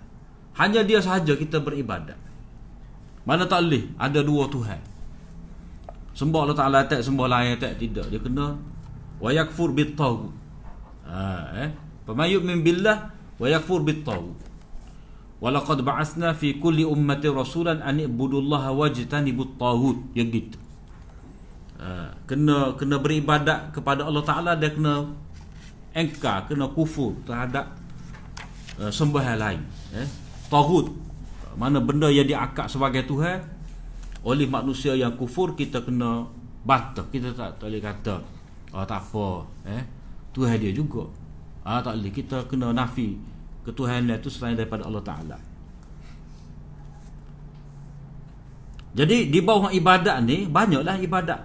Hanya dia sahaja kita beribadat. Mana tak boleh? Ada dua tuhan sembah Allah Taala tak sembah lain tak tidak. Dia kena wa yakfur bit ha eh? Pamayuk min billah wa yakfur bit Walaqad ba'athna fi kulli ummati rasulan an ibudullaha wajtanibut taghut. Ya gitu. Ha, kena kena beribadat kepada Allah Taala dia kena engkar kena kufur terhadap uh, sembahan lain eh? Taghut. Mana benda yang diakak sebagai tuhan oleh manusia yang kufur kita kena bantah. Kita tak, tak boleh kata oh, tak apa eh. Tuhan dia juga. Ah tak boleh. Kita kena nafi ketuhanan itu selain daripada Allah Ta'ala. Jadi di bawah ibadat ni banyaklah ibadat.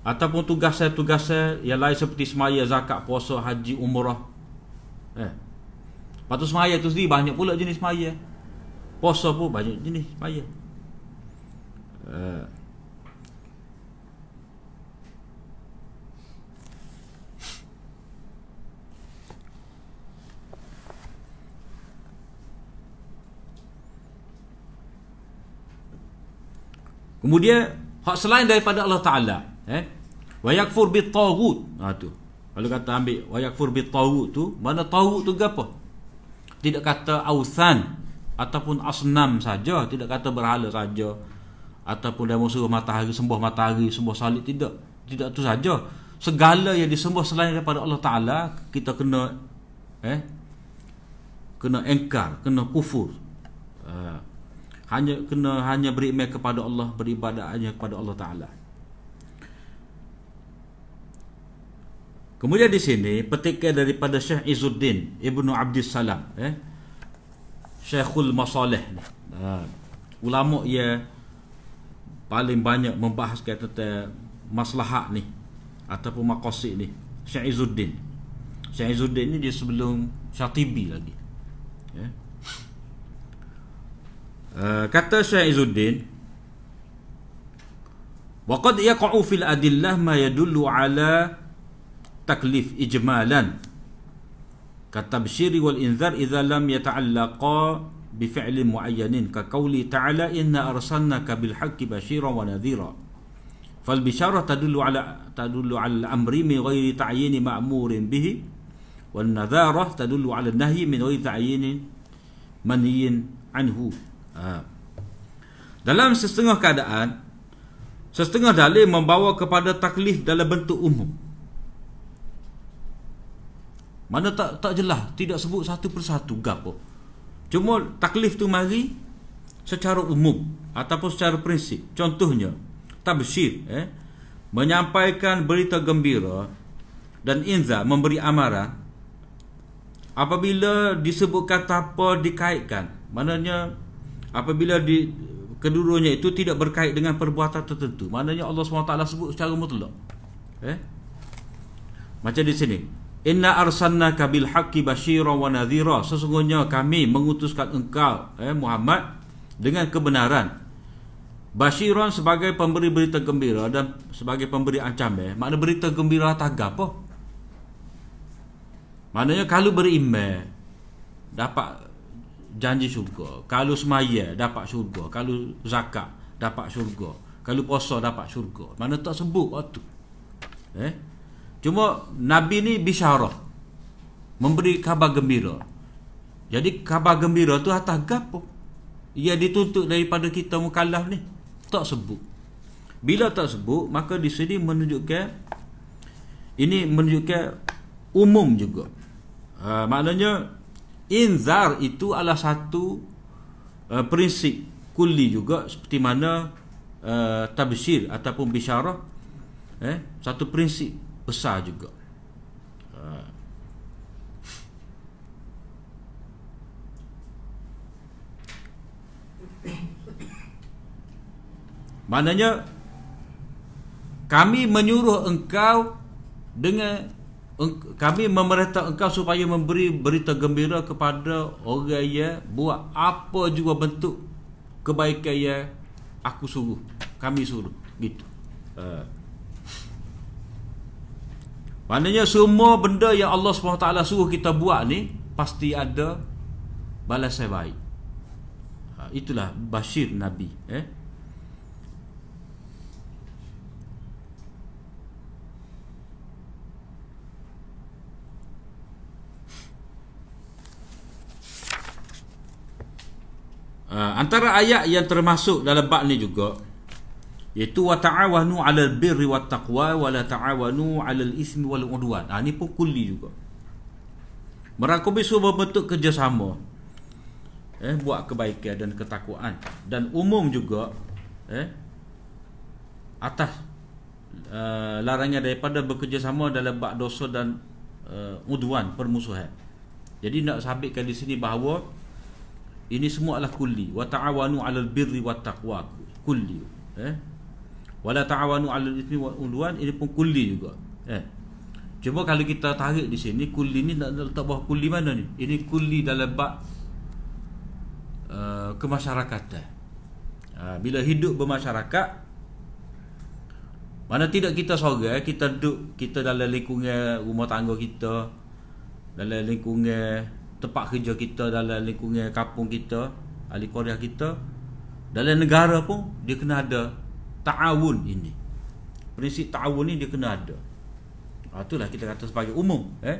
Ataupun tugas saya tugas saya yang lain seperti semaya zakat puasa haji umrah. Eh. Tu semaya tu sendiri banyak pula jenis semaya. Puasa pun banyak jenis semaya eh Kemudian hak selain daripada Allah Taala, eh? Wa yakfur bit taghut. Ha tu. Kalau kata ambil wa yakfur bit taghut tu, mana taghut tu apa? Tidak kata ausan ataupun asnam saja, tidak kata berhala saja ataupun demo suruh matahari sembah matahari, sembah salib tidak. Tidak tu saja. Segala yang disembah selain daripada Allah Taala, kita kena eh kena engkar, kena kufur. Uh, hanya kena hanya beriman kepada Allah beribadat hanya kepada Allah Taala. Kemudian di sini petikan daripada Syekh Izzuddin Ibnu Abdus Salam eh Syekhul Masalih ni. Ha. ulama ia paling banyak membahas tentang maslahat ni ataupun maqasid ni Syekh Izzuddin. Syekh Izzuddin ni dia sebelum Syatibi lagi. Ya. Eh, kata Syekh Izzuddin waqad yaqa'u fil adillah ma yadullu ala taklif ijmalan kata bsyiri wal inzar idza lam yata'allaqa arsalnaka bil haqqi basyiran wa nadhira fal bisyarah tadullu ala tadullu ala amri min ghairi ta'yin ma'murin bihi wan nadharah tadullu ala nahyi min ghairi ta'yin manhiyin anhu ha. Dalam setengah keadaan Setengah dalil membawa kepada taklif dalam bentuk umum Mana tak tak jelas Tidak sebut satu persatu gapo. Cuma taklif tu mari Secara umum Ataupun secara prinsip. Contohnya Tabsyir eh, Menyampaikan berita gembira Dan inza memberi amaran Apabila disebutkan tanpa dikaitkan. Maknanya apabila di kedua-duanya itu tidak berkait dengan perbuatan tertentu. Maknanya Allah SWT sebut secara mutlak eh. Macam di sini inna arsalnaka bil haqqi basyira wa nadhira. Sesungguhnya kami mengutuskan engkau eh Muhammad dengan kebenaran. Basyiran sebagai pemberi berita gembira dan sebagai pemberi ancaman. Eh? makna berita gembira tagap apa? Maknanya kalau beriman dapat janji syurga. Kalau semaya dapat syurga. Kalau zakat dapat syurga. Kalau puasa dapat syurga. Mana tak sebut waktu. Eh cuma nabi ni bisyarah. Memberi khabar gembira. Jadi khabar gembira tu atas gapo? Ia dituntut daripada kita mukallaf ni. Tak sebut. Bila tak sebut maka di sini menunjukkan ini menunjukkan umum juga. Uh, maknanya inzar itu adalah satu uh, prinsip kulli juga. Seperti mana uh, tabsyir ataupun bisyarah eh satu prinsip besar juga. Uh, Maknanya kami menyuruh engkau dengan kami memerintah engkau supaya memberi berita gembira kepada orang yang buat apa juga bentuk kebaikan yang aku suruh kami suruh gitu uh. Maknanya semua benda yang Allah SWT suruh kita buat ni pasti ada balasan baik. Uh, itulah basyir Nabi eh. Uh, antara ayat yang termasuk dalam bab ni juga iaitu wa ta'awanu 'alal birri wat taqwa wa la ta'awanu 'alal ismi wal udwan. Ah ha, ni pun kulli juga. Merangkumi semua bentuk kerjasama eh buat kebaikan dan ketakwaan dan umum juga eh atas uh, larangan daripada bekerjasama dalam bab dosa dan uh, udwan permusuhan. Jadi nak sabitkan di sini bahawa ini semua adalah kulli wa ta'awanu 'alal birri wat taqwa kulli eh wala ta'awanu 'alal ithmi wal udwan ini pun kulli juga. Eh. Cuba kalau kita tarik di sini kulli ni nak letak bawah kulli mana ni? Ini kulli dalam bab uh, kemasyarakatan. Uh, bila hidup bermasyarakat mana tidak kita sorang kita duduk kita dalam lingkungan rumah tangga kita dalam lingkungan tempat kerja kita dalam lingkungan kampung kita ahli kita dalam negara pun dia kena ada ta'awun ini. Prinsip ta'awun ni dia kena ada. Ha, itulah kita kata sebagai umum eh?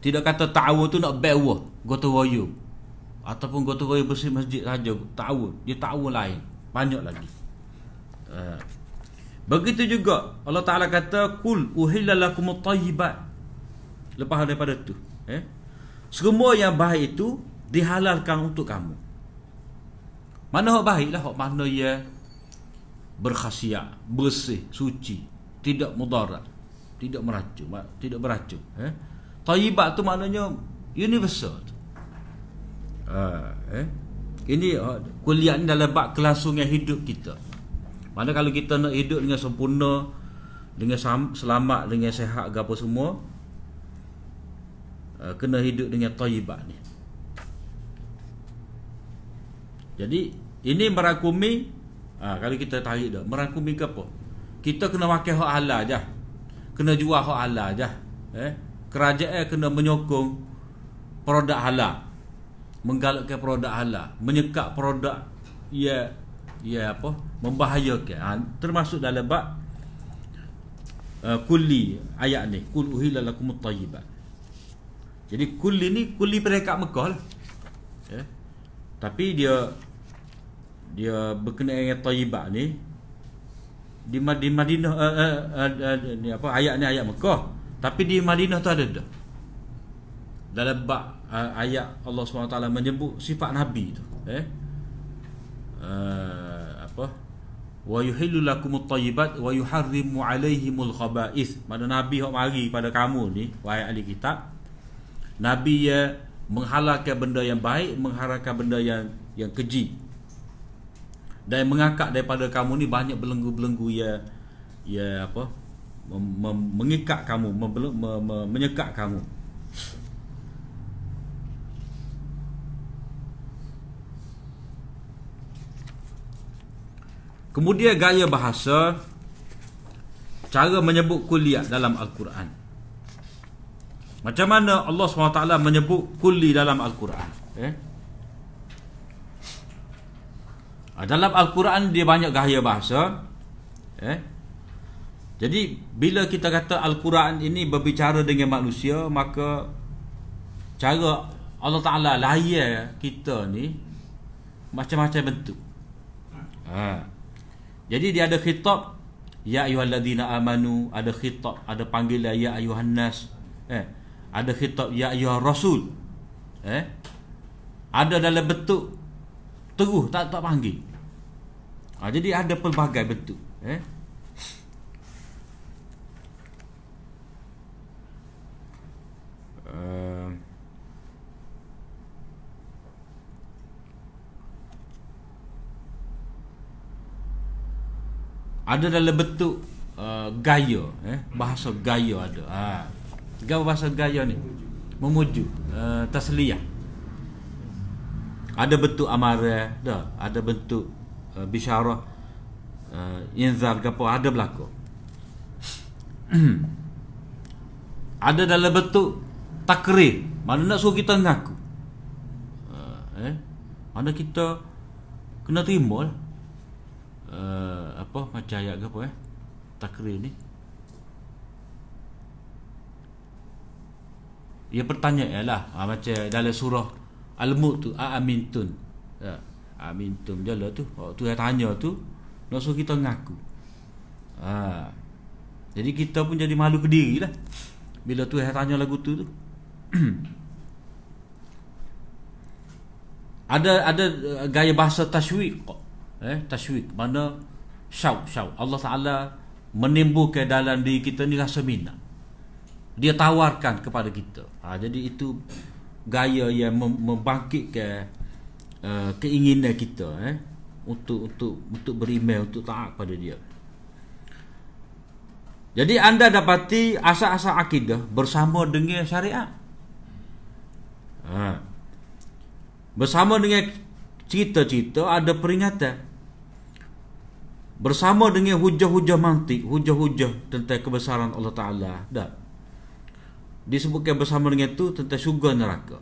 Tidak kata ta'awun tu nak bewa gotong royong. Ataupun gotong royong bersih masjid saja ta'awun. Dia ta'awun lain. Banyak lagi. Ha. begitu juga Allah Ta'ala kata kul uhillalakumut tayyibat. Lepas daripada tu eh? Semua yang baik itu dihalalkan untuk kamu. Mana hak baiklah hak mana ia berkhasiat, bersih, suci, tidak mudarat, tidak meracun, tidak beracun, eh. Thayyibat tu maknanya universal. Uh, eh. Ini uh, kuliah ni dalam bab kelangsungan hidup kita. Mana kalau kita nak hidup dengan sempurna, dengan selamat, dengan sehat apa semua, Uh, kena hidup dengan tayyibat ni. Jadi ini merangkumi ha, kalau kita tarik dah merangkumi ke apa? Kita kena makan hak halal aja. Kena jual hak halal aja. Eh? Kerajaan kena menyokong produk halal. Menggalakkan produk halal, menyekat produk ya ya apa? membahayakan. Ha, termasuk dalam bab uh, kulli ayat ni, kul uhilla lakumut tayyibat. Jadi kuli ni kuli perekat Mekah lah. Ya. Tapi dia dia berkenaan dengan Tayyibah ni di, di Madinah uh, uh, uh, uh, ni apa ayat ni ayat Mekah. Tapi di Madinah tu ada dah. Dalam bab uh, ayat Allah SWT menyebut sifat Nabi tu, eh. Uh, apa? Wa yuhillu lakumut tayyibat wa yuharrimu alaihimul khaba'ith. Mana Nabi hok mari pada kamu ni, wahai ahli kitab, Nabi ya menghalalkan benda yang baik, mengharamkan benda yang yang keji. Dan mengangkat daripada kamu ni banyak belenggu-belenggu ya ya apa? Mem, mem, mengikat kamu, mem, mem, mem, menyekat kamu. Kemudian gaya bahasa cara menyebut kuliah dalam al-Quran. Macam mana Allah SWT menyebut kulli dalam Al-Quran eh? Ah, dalam Al-Quran dia banyak gaya bahasa eh? Jadi bila kita kata Al-Quran ini berbicara dengan manusia Maka cara Allah Ta'ala layar kita ni Macam-macam bentuk ha. Jadi dia ada khitab ya ayyuhalladzina amanu ada khitab ada panggilan ya ayyuhan nas eh ada khitab ya ayyuhar rasul eh ada dalam bentuk teguh tak tak panggil. Ha, jadi ada pelbagai bentuk eh. Uh, ada dalam bentuk uh, gaya eh. Bahasa gaya ada. Ha. Gaya bahasa gaya ni. Memuju uh, tasliyah ada bentuk amarah dah ada bentuk uh, bisyarah uh, inzar gapo ada berlaku. Ada dalam bentuk takrir. Mana nak suruh kita ngaku? Uh, eh mana kita kena terima lah. Uh, apa macam ayat apa eh takrir ni. Ia pertanyaan lah. Ha, macam dalam surah al-mulk tu amintun ya amintun je lah tu. Waktu dia tanya tu nak suruh kita ngaku. Ha. jadi kita pun jadi malu ke diri lah. Bila tu dia tanya lagu tu tu. Ada ada gaya bahasa tashwiq eh tashwik mana syauk syauk Allah Taala menimbulkan dalam diri kita ni rasa minat. Dia tawarkan kepada kita. Ha, jadi itu gaya yang membangkitkan uh, keinginan kita eh untuk untuk untuk beriman untuk taat pada dia jadi anda dapati asas-asas akidah bersama dengan syariat ha. bersama dengan cerita-cerita ada peringatan bersama dengan hujah-hujah mantik, hujah-hujah tentang kebesaran Allah Taala. Dah. Disebutkan bersama dengan itu tentang syurga neraka.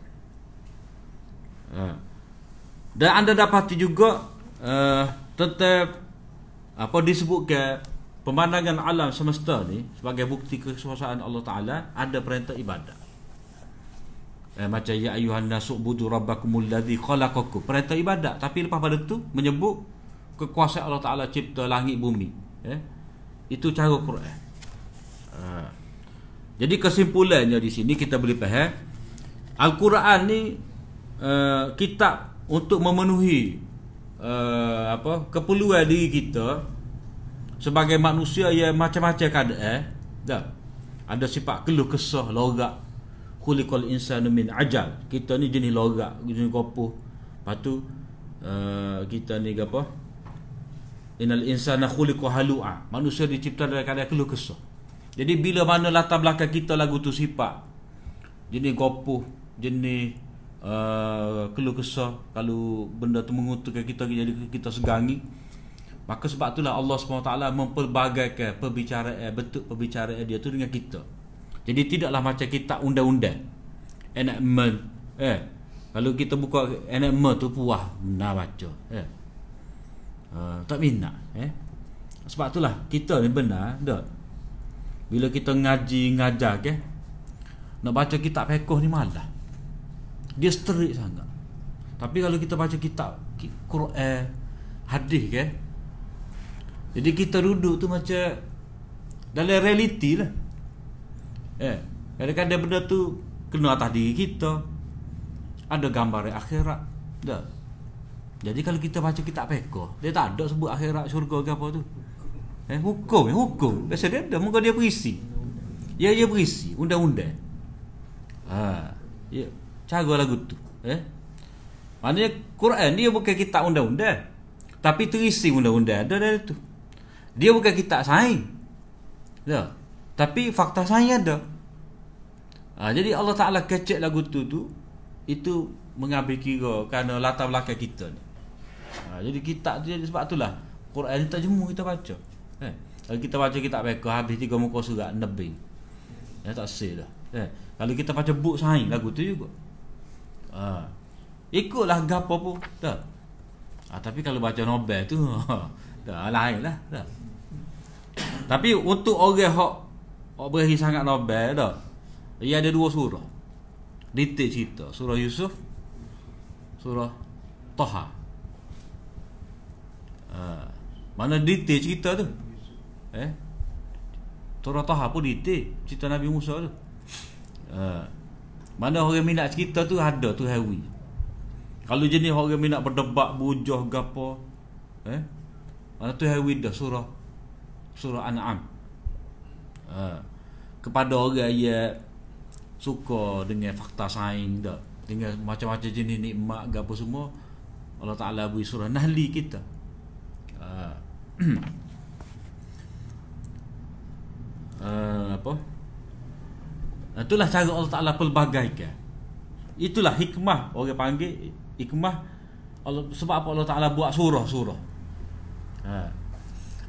Ha. Dan anda dapati juga uh, tentang apa disebutkan pemandangan alam semesta ni sebagai bukti kekuasaan Allah Taala ada perintah ibadah. Eh, macam ya ayuhan nasubudu rabbakumul ladzi khalaqakum. Perintah ibadah tapi lepas pada tu menyebut kekuasaan Allah Taala cipta langit bumi eh itu cara Quran ha. Jadi kesimpulannya di sini kita boleh faham Al-Quran ni uh, kitab untuk memenuhi uh, apa keperluan diri kita sebagai manusia yang macam-macam keadaan eh? dah ada sifat keluh kesah logat khuliqal insanu min ajal kita ni jenis logat jenis kopuh lepas tu uh, kita ni apa Innal insana khuliqa halu'a. Manusia dicipta dari keadaan keluh kesah. Jadi bila mana latar belakang kita lagu tu sifat jenis gopoh, jenis uh, keluh kesah, kalau benda tu mengutukkan kita jadi kita segangi, maka sebab itulah Allah SWT mempelbagaikan perbicaraan bentuk perbicaraan dia tu dengan kita. Jadi tidaklah macam kita undang-undang. Enactment. Eh, kalau kita buka enactment tu puas nak baca. Eh. Ah, tak minat eh sebab itulah kita ni benar tak bila kita ngaji ngajar ke nak baca kitab fiqh ni malah dia strict sangat. Tapi kalau kita baca kitab Quran hadis ke jadi kita duduk tu macam dalam realiti lah. Eh kadang-kadang benda tu kena atas diri kita. Ada gambar akhirat. Tak jadi kalau kita baca kitab fiqh, dia tak ada sebut akhirat syurga ke apa tu. Eh hukum, eh, hukum. Biasa dia ada muka dia berisi. Ya dia berisi undang-undang. Ha, ya cara lagu tu, eh. Maknanya Quran dia bukan kitab undang-undang. Tapi terisi undang-undang ada dalam tu. Dia bukan kitab sains. Ya. Tapi fakta sains ada. Ha, jadi Allah Taala kecek lagu tu tu itu mengambil kira kerana latar belakang kita ni ha, Jadi kitab tu sebab itulah Quran tak jemu kita baca eh? Kalau kita baca kitab mereka Habis tiga muka surat Nebing ya, Tak say dah eh? Kalau kita baca book sains Lagu tu juga ha. Ikutlah gapo pun Dah ha, Tapi kalau baca Nobel tu Dah lain lah dah. Tapi untuk orang hok Hok berakhir sangat Nobel dah Ia ada dua surah Detail cerita Surah Yusuf Surah Toha Ha. Mana detail cerita tu Eh? Surah Taha pun detail cerita Nabi Musa tu. Uh, mana orang minat cerita tu ada tu Hawi. Kalau jenis orang minat berdebat, bujah gapo, eh? Mana tu Hawi dah surah surah An'am. Uh, kepada orang yang suka dengan fakta sains dah, dengan macam-macam jenis nikmat gapo semua, Allah Taala beri surah Nahli kita. Uh, uh, apa? Itulah cara Allah Taala pelbagaikan. Itulah hikmah. Orang panggil hikmah Allah sebab apa Allah Taala buat surah-surah. Ha.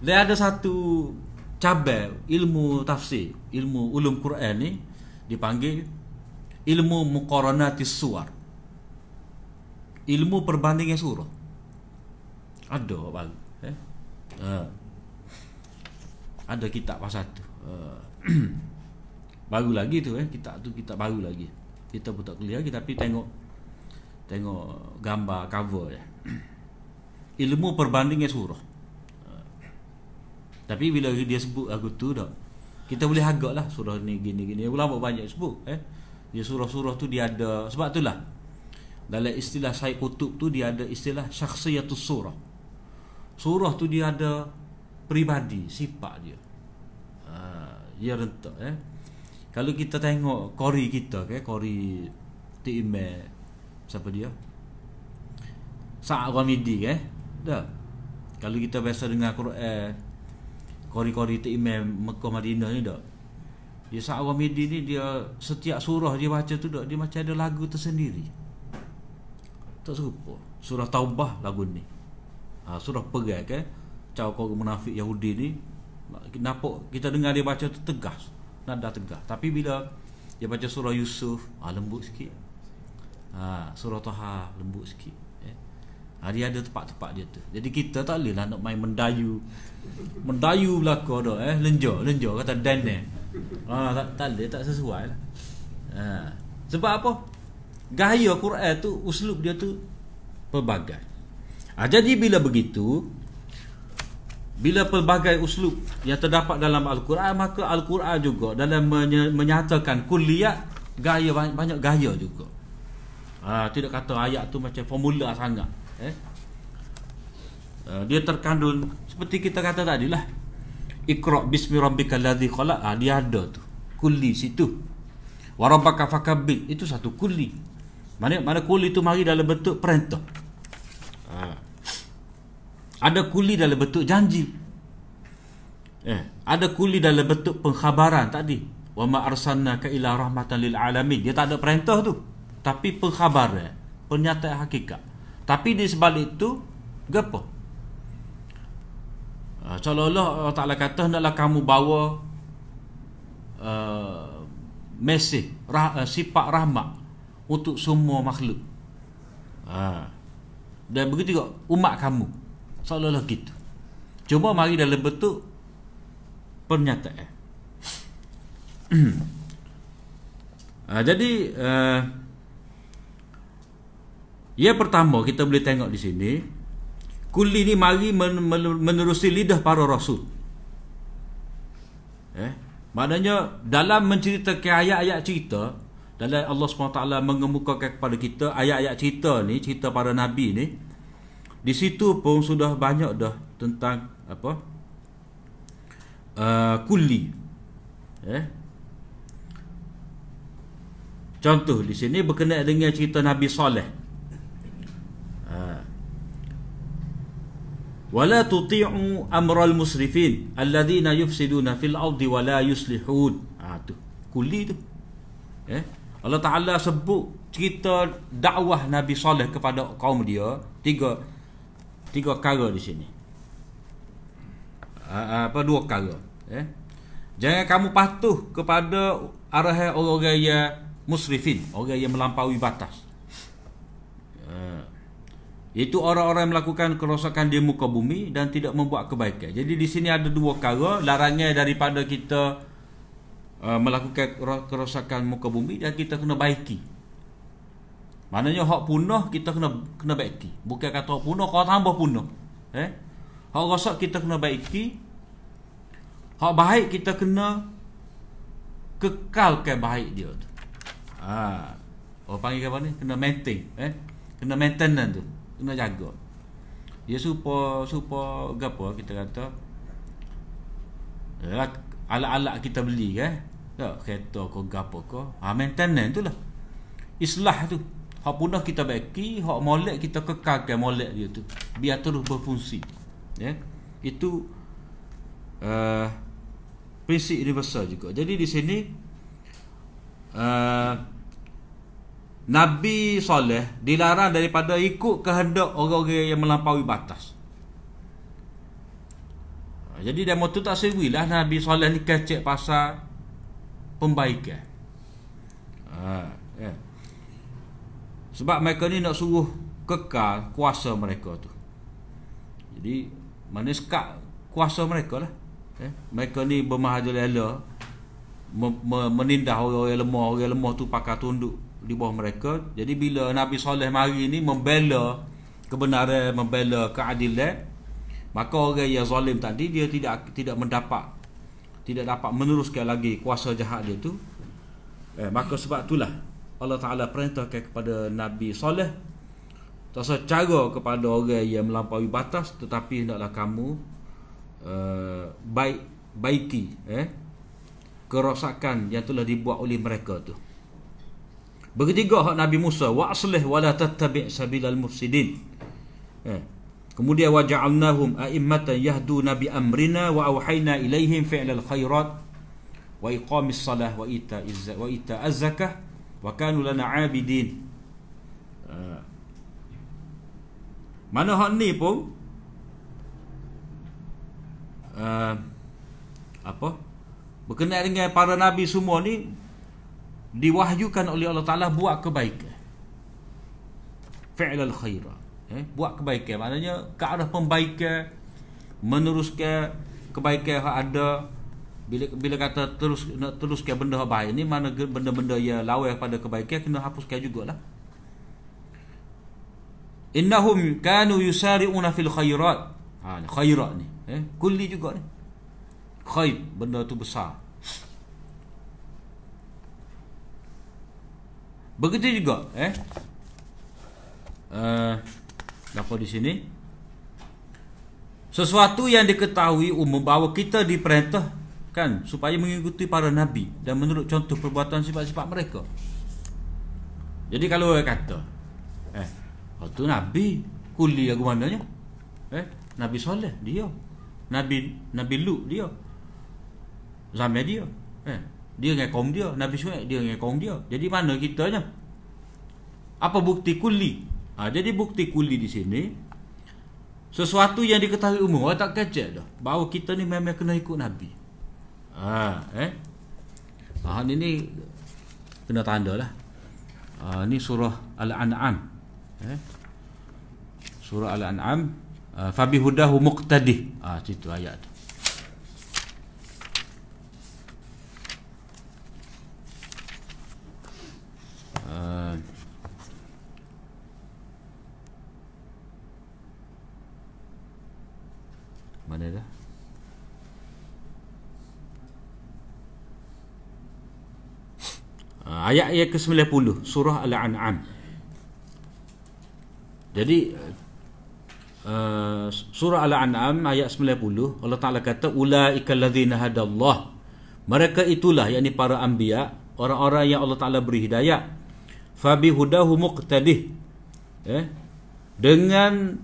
Dia ada satu cabang ilmu tafsir ilmu ulum Quran ni dipanggil ilmu muqaranatis suwar. Ilmu perbandingan surah. Ada bang. Eh? Ha. ada kitab pasal tu uh, baru lagi tu eh kita tu kita baru lagi. Kita pun tak kuliah lagi tapi tengok tengok gambar cover ya. Ilmu perbandingan surah tapi bila dia sebut aku tu dah kita boleh agak lah surah ni gini gini. Ulama banyak sebut eh. Dia surah-surah tu dia ada sebab itulah dalam istilah Syed Kutub tu dia ada istilah syakhsiyatus surah. Surah tu dia ada pribadi sifat dia ya rentak eh. Kalau kita tengok kori kita ke kori Time siapa dia? Sa'ad Ghamidi ke dah. Kalau kita biasa dengar Quran kori-kori Time Mekah Madinah ni dak. Dia Sa'ad Ghamidi ni dia setiap surah dia baca tu dak dia macam ada lagu tersendiri. Tak serupa. Surah taubah lagu ni. Ha, surah pegang ke Cau kau munafik Yahudi ni nampak kita dengar dia baca tu tegas nada tegas. Tapi bila dia baca surah Yusuf ah lembut sikit. Ha, surah Taha lembut sikit eh. ha, dia ada tempat-tempat dia tu. Jadi kita tak boleh lah nak main mendayu. Mendayu belakang dah eh. Lenjo lenjo kata dan eh. Ha, tak, tak boleh tak sesuai lah. Ha. sebab apa? Gaya Quran tu uslub dia tu pelbagai. Ha, jadi bila begitu bila pelbagai uslub yang terdapat dalam Al-Quran maka Al-Quran juga dalam menyatakan kulliyat gaya banyak gaya juga. Ha, tidak kata ayat tu macam formula sangat. Eh? Ha, dia terkandung seperti kita kata tadi lah. Iqra bismi rabbikal ladzi khalaq. Ha, dia ada tu. Kulli situ. Wa rabbaka fakabbir itu satu kulli. Mana mana kulli itu mari dalam bentuk perintah. Ada kuli dalam bentuk janji. Eh ada kuli dalam bentuk pengkhabaran tadi. Wa ma arsalnaka ila rahmatan lil alamin. Dia tak ada perintah tu. Tapi pengkhabaran pernyataan hakikat. Tapi di sebalik itu gapo uh, seolah-olah Allah Ta'ala kata hendaklah kamu bawa uh, mesej rah, uh, sifat rahmat untuk semua makhluk. Uh, dan begitu juga umat kamu seolah-olah gitu. Cuma mari dalam bentuk pernyataan. Uh, jadi uh, ya pertama kita boleh tengok di sini kuli ni mari men- menerusi lidah para rasul. Eh maknanya dalam menceritakan ayat-ayat cerita dalam Allah SWT mengemukakan kepada kita ayat-ayat cerita ni cerita para nabi ni di situ pun sudah banyak dah tentang apa uh, kuli. Eh? Contoh di sini berkenaan dengan cerita Nabi Saleh. Wala tuti'u amral musrifin alladhina yufsiduna fil ardi wala yuslihun. Ah tu. Kuli tu. Eh? Allah Taala sebut cerita dakwah Nabi Saleh kepada kaum dia. Tiga tiga perkara di sini. Apa dua perkara, eh? Jangan kamu patuh kepada arahan orang-orang yang musrifin, orang yang melampaui batas. Uh, itu orang-orang yang melakukan kerosakan di muka bumi dan tidak membuat kebaikan. Jadi di sini ada dua perkara, larangan daripada kita melakukan kerosakan muka bumi dan kita kena baiki. Maknanya hak punah kita kena kena baiki. Bukan kata punah kau tambah punah. Eh? Hak rosak kita kena baiki. Hak baik kita kena kekalkan baik dia tu. Ha. Orang panggil apa ni? Kena maintain, eh? Kena maintenance tu. Kena jaga. Dia supaya supaya gapo kita kata Ya, alat-alat kita beli kan. Tak kereta ke gapo ke. Ha maintenance tu lah. Islah tu. Hak punah kita baiki, hak molek kita kekalkan molek dia tu. Biar terus berfungsi. Ya. Itu uh, prinsip universal juga. Jadi di sini uh, Nabi Soleh dilarang daripada ikut kehendak orang-orang yang melampaui batas. Jadi dia tu tak sewi lah Nabi Soleh ni kecek pasal pembaikan. Uh, yeah. Sebab mereka ni nak suruh kekal kuasa mereka tu. Jadi mana sekat kuasa mereka lah eh, mereka ni bermahajalela me, me, menindah orang-orang lemah. Orang lemah tu pakai tunduk di bawah mereka. Jadi bila Nabi Saleh mari ni membela kebenaran membela keadilan maka orang yang zalim tadi dia tidak tidak mendapat tidak dapat meneruskan lagi kuasa jahat dia tu. Eh, maka sebab itulah Allah Ta'ala perintahkan kepada Nabi Saleh tak cara kepada orang yang melampaui batas tetapi hendaklah kamu Uh, baik baiki eh kerosakan yang telah dibuat oleh mereka tu. Begitu hak Nabi Musa wa aslih wa la tattabi' sabilal mufsidin. Eh kemudian wa ja'alnahum a'immatan yahduna bi amrina wa awhayna ilaihim fi'lal khairat wa iqamis salah wa ita'iz wa ita'az zakah wa kanu lana 'abidin. Uh, mana hak ni pun uh, apa? Berkenaan dengan para nabi semua ni diwahyukan oleh Allah Taala buat kebaikan. Fi'lal khaira. Eh buat kebaikan. Maknanya ke arah pembaikan meneruskan kebaikan yang ada bila bila kata terus nak teruskan benda baik ni mana benda-benda yang lawan pada kebaikan kena hapuskan jugalah. Innahum kanu yusari'una fil khairat ha khairat ni. Eh kulli juga ni. Khair benda tu besar. Begitu juga eh. Uh, apa di sini. Sesuatu yang diketahui umum bahawa kita diperintah kan supaya mengikuti para nabi dan menurut contoh perbuatan sifat-sifat mereka jadi kalau orang kata eh oh tu nabi kuli aku mananya eh nabi soleh dia Nabi Nabi Lut dia. Zaman dia. Eh, dia dengan kaum dia, Nabi Syuaib dia dengan kaum dia. Jadi mana kitanya? Apa bukti kuli? Ha, jadi bukti kuli di sini sesuatu yang diketahui umum orang tak kecek dah bahawa kita ni memang kena ikut Nabi. Ha, eh. Ha, ini, ni kena tanda lah. Ha, ni surah Al-An'am. Eh. Surah Al-An'am Ah, fabi hudahu muqtadi ah situ ayat tu uh, mana dah ayat ayat ke-90 surah al-an'am. Jadi Uh, surah Al-An'am ayat 90 Allah Taala kata ulaikal ladzina hadallah. Mereka itulah yakni para anbiya orang-orang yang Allah Taala beri hidayah. Fabi hudahu muqtadih. Eh dengan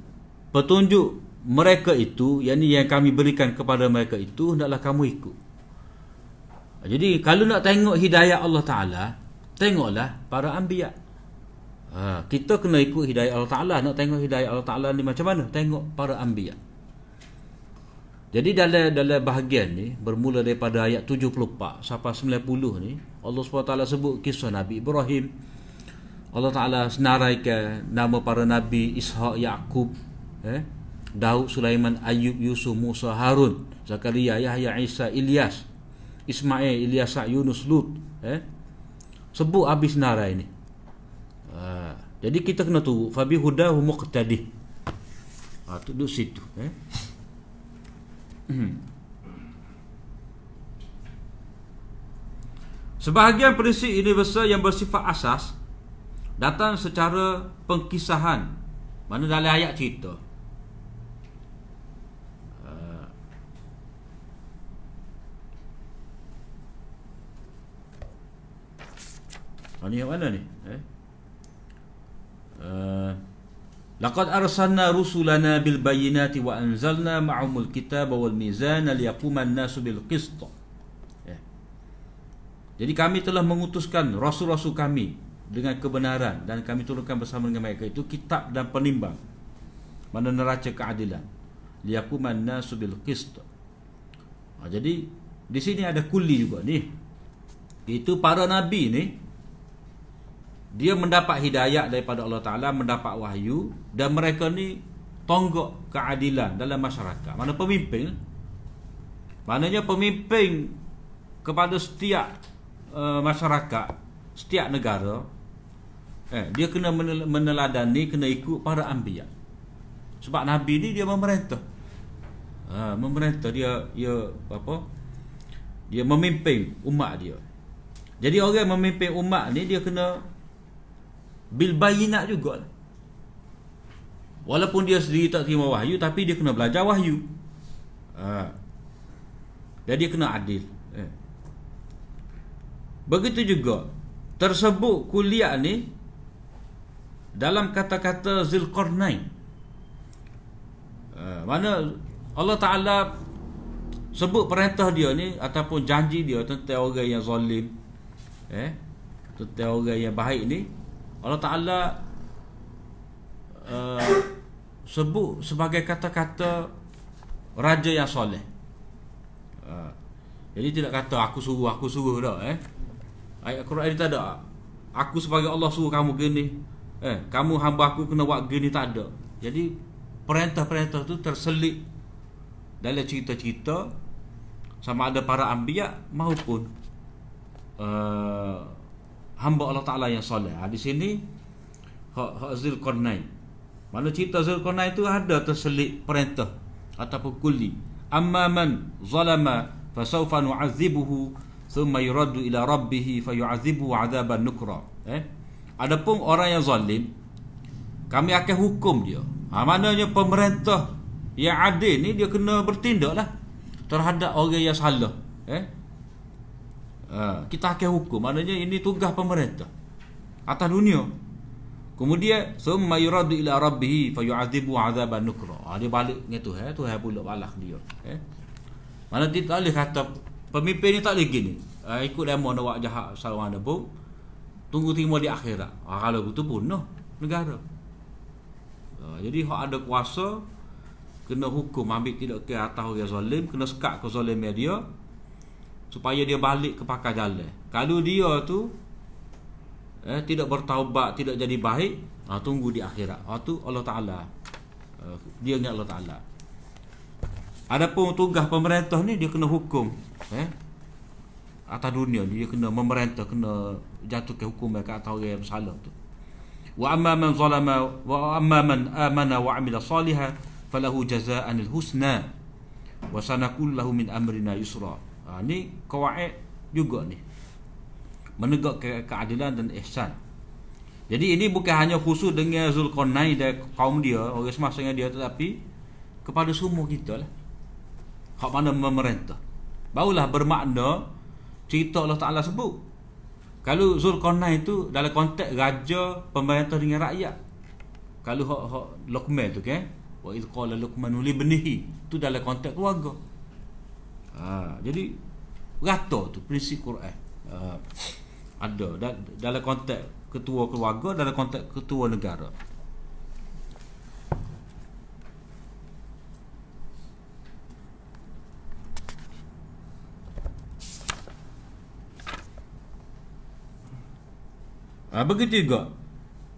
petunjuk mereka itu yakni yang kami berikan kepada mereka itu hendaklah kamu ikut jadi kalau nak tengok hidayah Allah Taala tengoklah para anbiya. Ha, kita kena ikut hidayah Allah Ta'ala. Nak tengok hidayah Allah Ta'ala ni macam mana? Tengok para ambiya Jadi dalam dalam bahagian ni Bermula daripada ayat 74 Sampai 90 ni Allah SWT sebut kisah Nabi Ibrahim. Allah Ta'ala senaraikan Nama para Nabi Ishak, Yaqub eh? Daud, Sulaiman, Ayub, Yusuf, Musa, Harun Zakaria, Yahya, Isa, Ilyas Ismail, Ilyas, Yunus, Lut. Eh? Sebut habis nara ini. Ha. jadi kita kena tunggu. Fabi Huda Humuk tadi. Ha, duduk situ. Eh? Hmm. Sebahagian prinsip universal yang bersifat asas datang secara pengkisahan. Mana dalam ayat cerita. Ini yang mana ni? Eh? Uh, Laqad arsalna rusulana bil bayyinati wa anzalna ma'ahumul kitaba wal mizana liyaquma an-nasu bil qist. Jadi kami telah mengutuskan rasul-rasul kami dengan kebenaran dan kami turunkan bersama dengan mereka itu kitab dan penimbang mana neraca keadilan liyakuman nasu bil qist. Ha, jadi di sini ada kuli juga ni. Itu para nabi ni dia mendapat hidayah daripada Allah Taala, mendapat wahyu dan mereka ni tonggok keadilan dalam masyarakat. Mana pemimpin? Maknanya pemimpin kepada setiap Uh, masyarakat setiap negara eh dia kena meneladani kena ikut para anbiya sebab nabi ni dia memerintah ha, memerintah dia dia apa dia memimpin umat dia jadi orang yang memimpin umat ni dia kena bil bayinat juga walaupun dia sendiri tak terima wahyu tapi dia kena belajar wahyu ha. jadi kena adil eh. Begitu juga tersebut kuliah ni dalam kata-kata Zulqarnain. Uh, mana Allah Taala sebut perintah dia ni ataupun janji dia tentang orang yang zalim eh tentang orang yang baik ni Allah Taala uh, sebut sebagai kata-kata raja yang soleh. Uh, jadi tidak kata aku suruh aku suruh dah eh Ayat Quran ni tak ada. Aku sebagai Allah suruh kamu gini. Eh, kamu hamba aku kena buat gini tak ada. Jadi perintah-perintah tu terselit dalam cerita-cerita sama ada para anbiya maupun uh, hamba Allah Taala yang soleh. Ha, di sini hak hak Zulkarnain. Mana cerita Zulkarnain itu ada terselit perintah ataupun kulli. Amma man zalama fasawfa nu'adzibuhu thumma yuraddu ila rabbih fayu'adzibu 'adzaban nukra eh adapun orang yang zalim kami akan hukum dia ha maknanya pemerintah yang adil ni dia kena bertindaklah terhadap orang yang salah eh ha, kita akan hukum. Maknanya ini tugas pemerintah. Atas dunia. Kemudian thumma yuraddu ila rabbih fayu'adzibu 'adzaban nukra. Ha, dia balik dengan Tuhan. Tuhan pula balas dia. Eh? Mana dia tak boleh kata Pemimpin ni tak boleh gini. Uh, ikut demo nak buat jahat salah mana pun. Tunggu terima di akhirat. Uh, kalau betul pun no, negara. Uh, jadi hak ada kuasa kena hukum. Ambil tidak ke atas orang zalim, kena sekat ke zalim dia supaya dia balik ke pakar jalan. Kalau dia tu eh tidak bertaubat, tidak jadi baik, uh, tunggu di akhirat. Uh, tu Allah Taala. Uh, dia ingat Allah Taala. Adapun tugas pemerintah ni dia kena hukum eh atas dunia dia kena memerintah kena jatuhkan hukum ke atas orang yang bersalah tu wa amma man zalama wa amma man amana wa amila salihan falahu jazaa'an husna wa sanaqul lahu min amrina yusra ha, ni kawaid juga ni. Menegak ke keadilan dan ihsan. Jadi ini bukan hanya khusus dengan Zulkarnain dan kaum dia orang semasa dengan dia tetapi kepada semua kita lah. Hak mana memerintah. Barulah bermakna cerita Allah Taala sebut. Kalau Zulkarnain itu dalam konteks raja pemerintah dengan rakyat. Kalau hak hak Luqman tu kan wa id qala Luqman li ibnihi tu dalam konteks keluarga ha, jadi rata tu prinsip Quran. Ha, ada dalam konteks ketua keluarga dalam konteks ketua negara. Ha, begitu juga.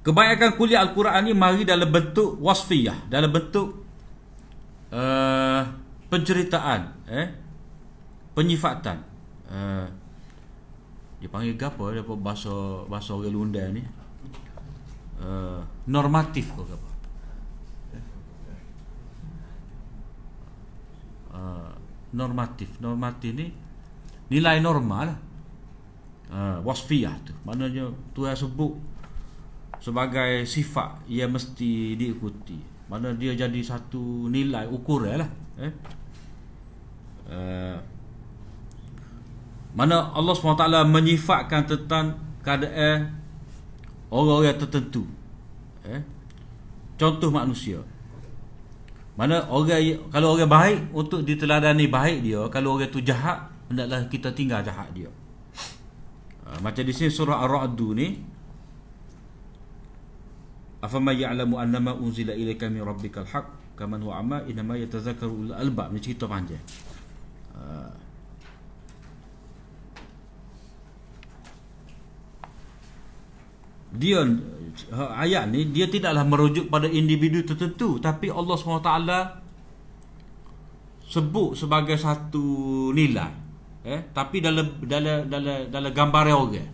Kebanyakan kuliah Al-Quran ni mari dalam bentuk wasfiyah, dalam bentuk uh, penceritaan, eh, penyifatan. Uh, dia panggil apa? Dia bahasa bahasa orang Lunda ni. Uh, normatif ke apa? Uh, normatif, normatif ni nilai normal lah. uh, wasfiyah tu maknanya Tuhan sebut sebagai sifat yang mesti diikuti mana dia jadi satu nilai ukur lah eh uh, mana Allah SWT menyifatkan tentang keadaan orang-orang tertentu. Eh? Contoh manusia. Mana orang kalau orang baik untuk diteladani baik dia, kalau orang tu jahat hendaklah kita tinggal jahat dia. Uh, macam di sini surah Ar-Ra'd ni. Afama ya'lamu annama unzila ilaika min rabbikal haqq? Kaman huwa amma inma yatazakkaru ulul albab. Ni cerita panjang. Uh, dia ayat ni dia tidaklah merujuk pada individu tertentu. Tapi Allah SWT sebut sebagai satu nilai eh? Tapi dalam dalam dalam dalam gambar orang.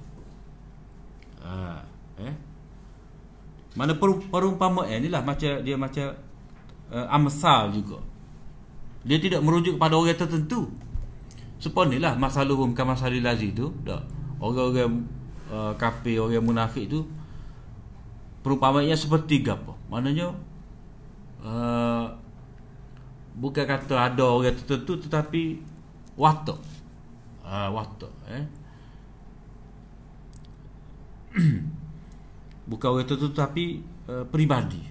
Ha, eh? Mana perumpamaan inilah macam dia macam uh, amsal juga. Dia tidak merujuk kepada orang tertentu. Seperti inilah masaluhum kama salil lazi tu dah. Orang-orang uh, kafir orang munafik tu perumpamaannya seperti apa. Maknanya uh, bukan kata ada orang tertentu tetapi watak. Uh, watak eh. Bukan orang tertentu tapi uh, peribadi.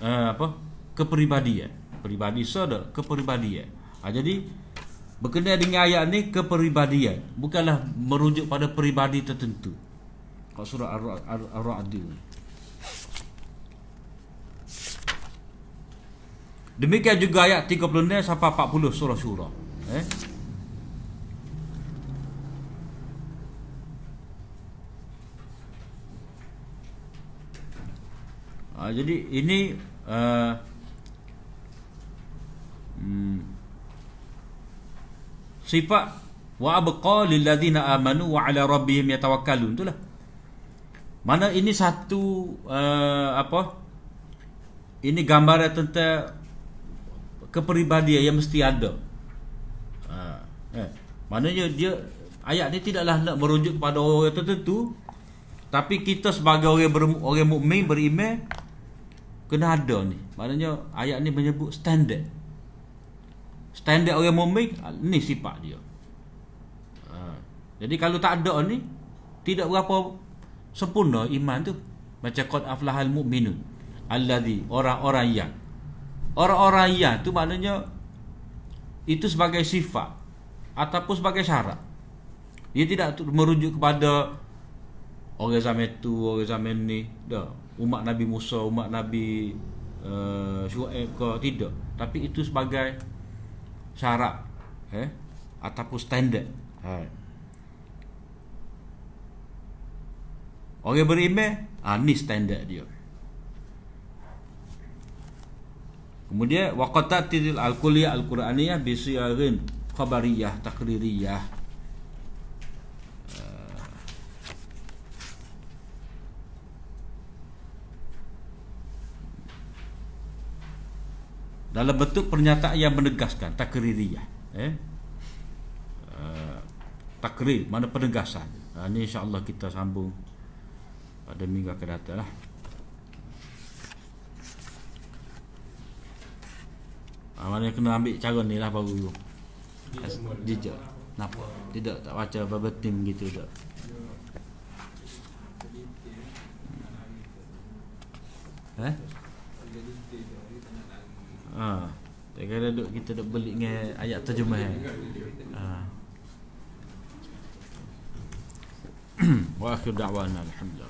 Uh, apa? Kepribadian peribadi sada kepribadian uh, jadi berkenaan dengan ayat ni kepribadian bukanlah merujuk pada peribadi tertentu Kau surah Ar-Ra'd ni Demikian juga ayat 36 sampai 40 surah surah. Eh? Ha, jadi ini uh, hmm, sifat wa abqa lil ladina amanu wa ala rabbihim yatawakkalun itulah. Mana ini satu uh, apa? Ini gambaran tentang kepribadian yang mesti ada. Ha, eh. Maknanya dia ayat ni tidaklah nak merujuk kepada orang tertentu tapi kita sebagai orang ber, orang mukmin beriman kena ada ni. Maknanya ayat ni menyebut standard. Standard orang mukmin ni sifat dia. Ha. Jadi kalau tak ada ni tidak berapa sempurna iman tu. Macam qad aflahal mu'minun allazi orang-orang yang Orang-orang yang tu maknanya itu sebagai sifat ataupun sebagai syarat. Dia tidak merujuk kepada orang zaman itu, orang zaman ni, dah umat Nabi Musa, umat Nabi uh, Syuaib ke tidak. Tapi itu sebagai syarat eh ataupun standard. Ha. Orang beriman, ah ni standard dia. Kemudian waqatatil al-kulliyah al-Quraniyah bi siyarin khabariyah takririyah. Uh, dalam bentuk pernyataan yang menegaskan takririyah. Eh. Uh, takrir mana penegasan. Ini insyaallah kita sambung pada minggu akan datang lah. Ha, mana kena ambil cara ni lah baru Jejak Kenapa? Tidak tak baca apa tim gitu tak Eh? Ha. Tak kira duk kita duk beli dengan ayat terjemah. Ha. Wa akhir da'wana alhamdulillah.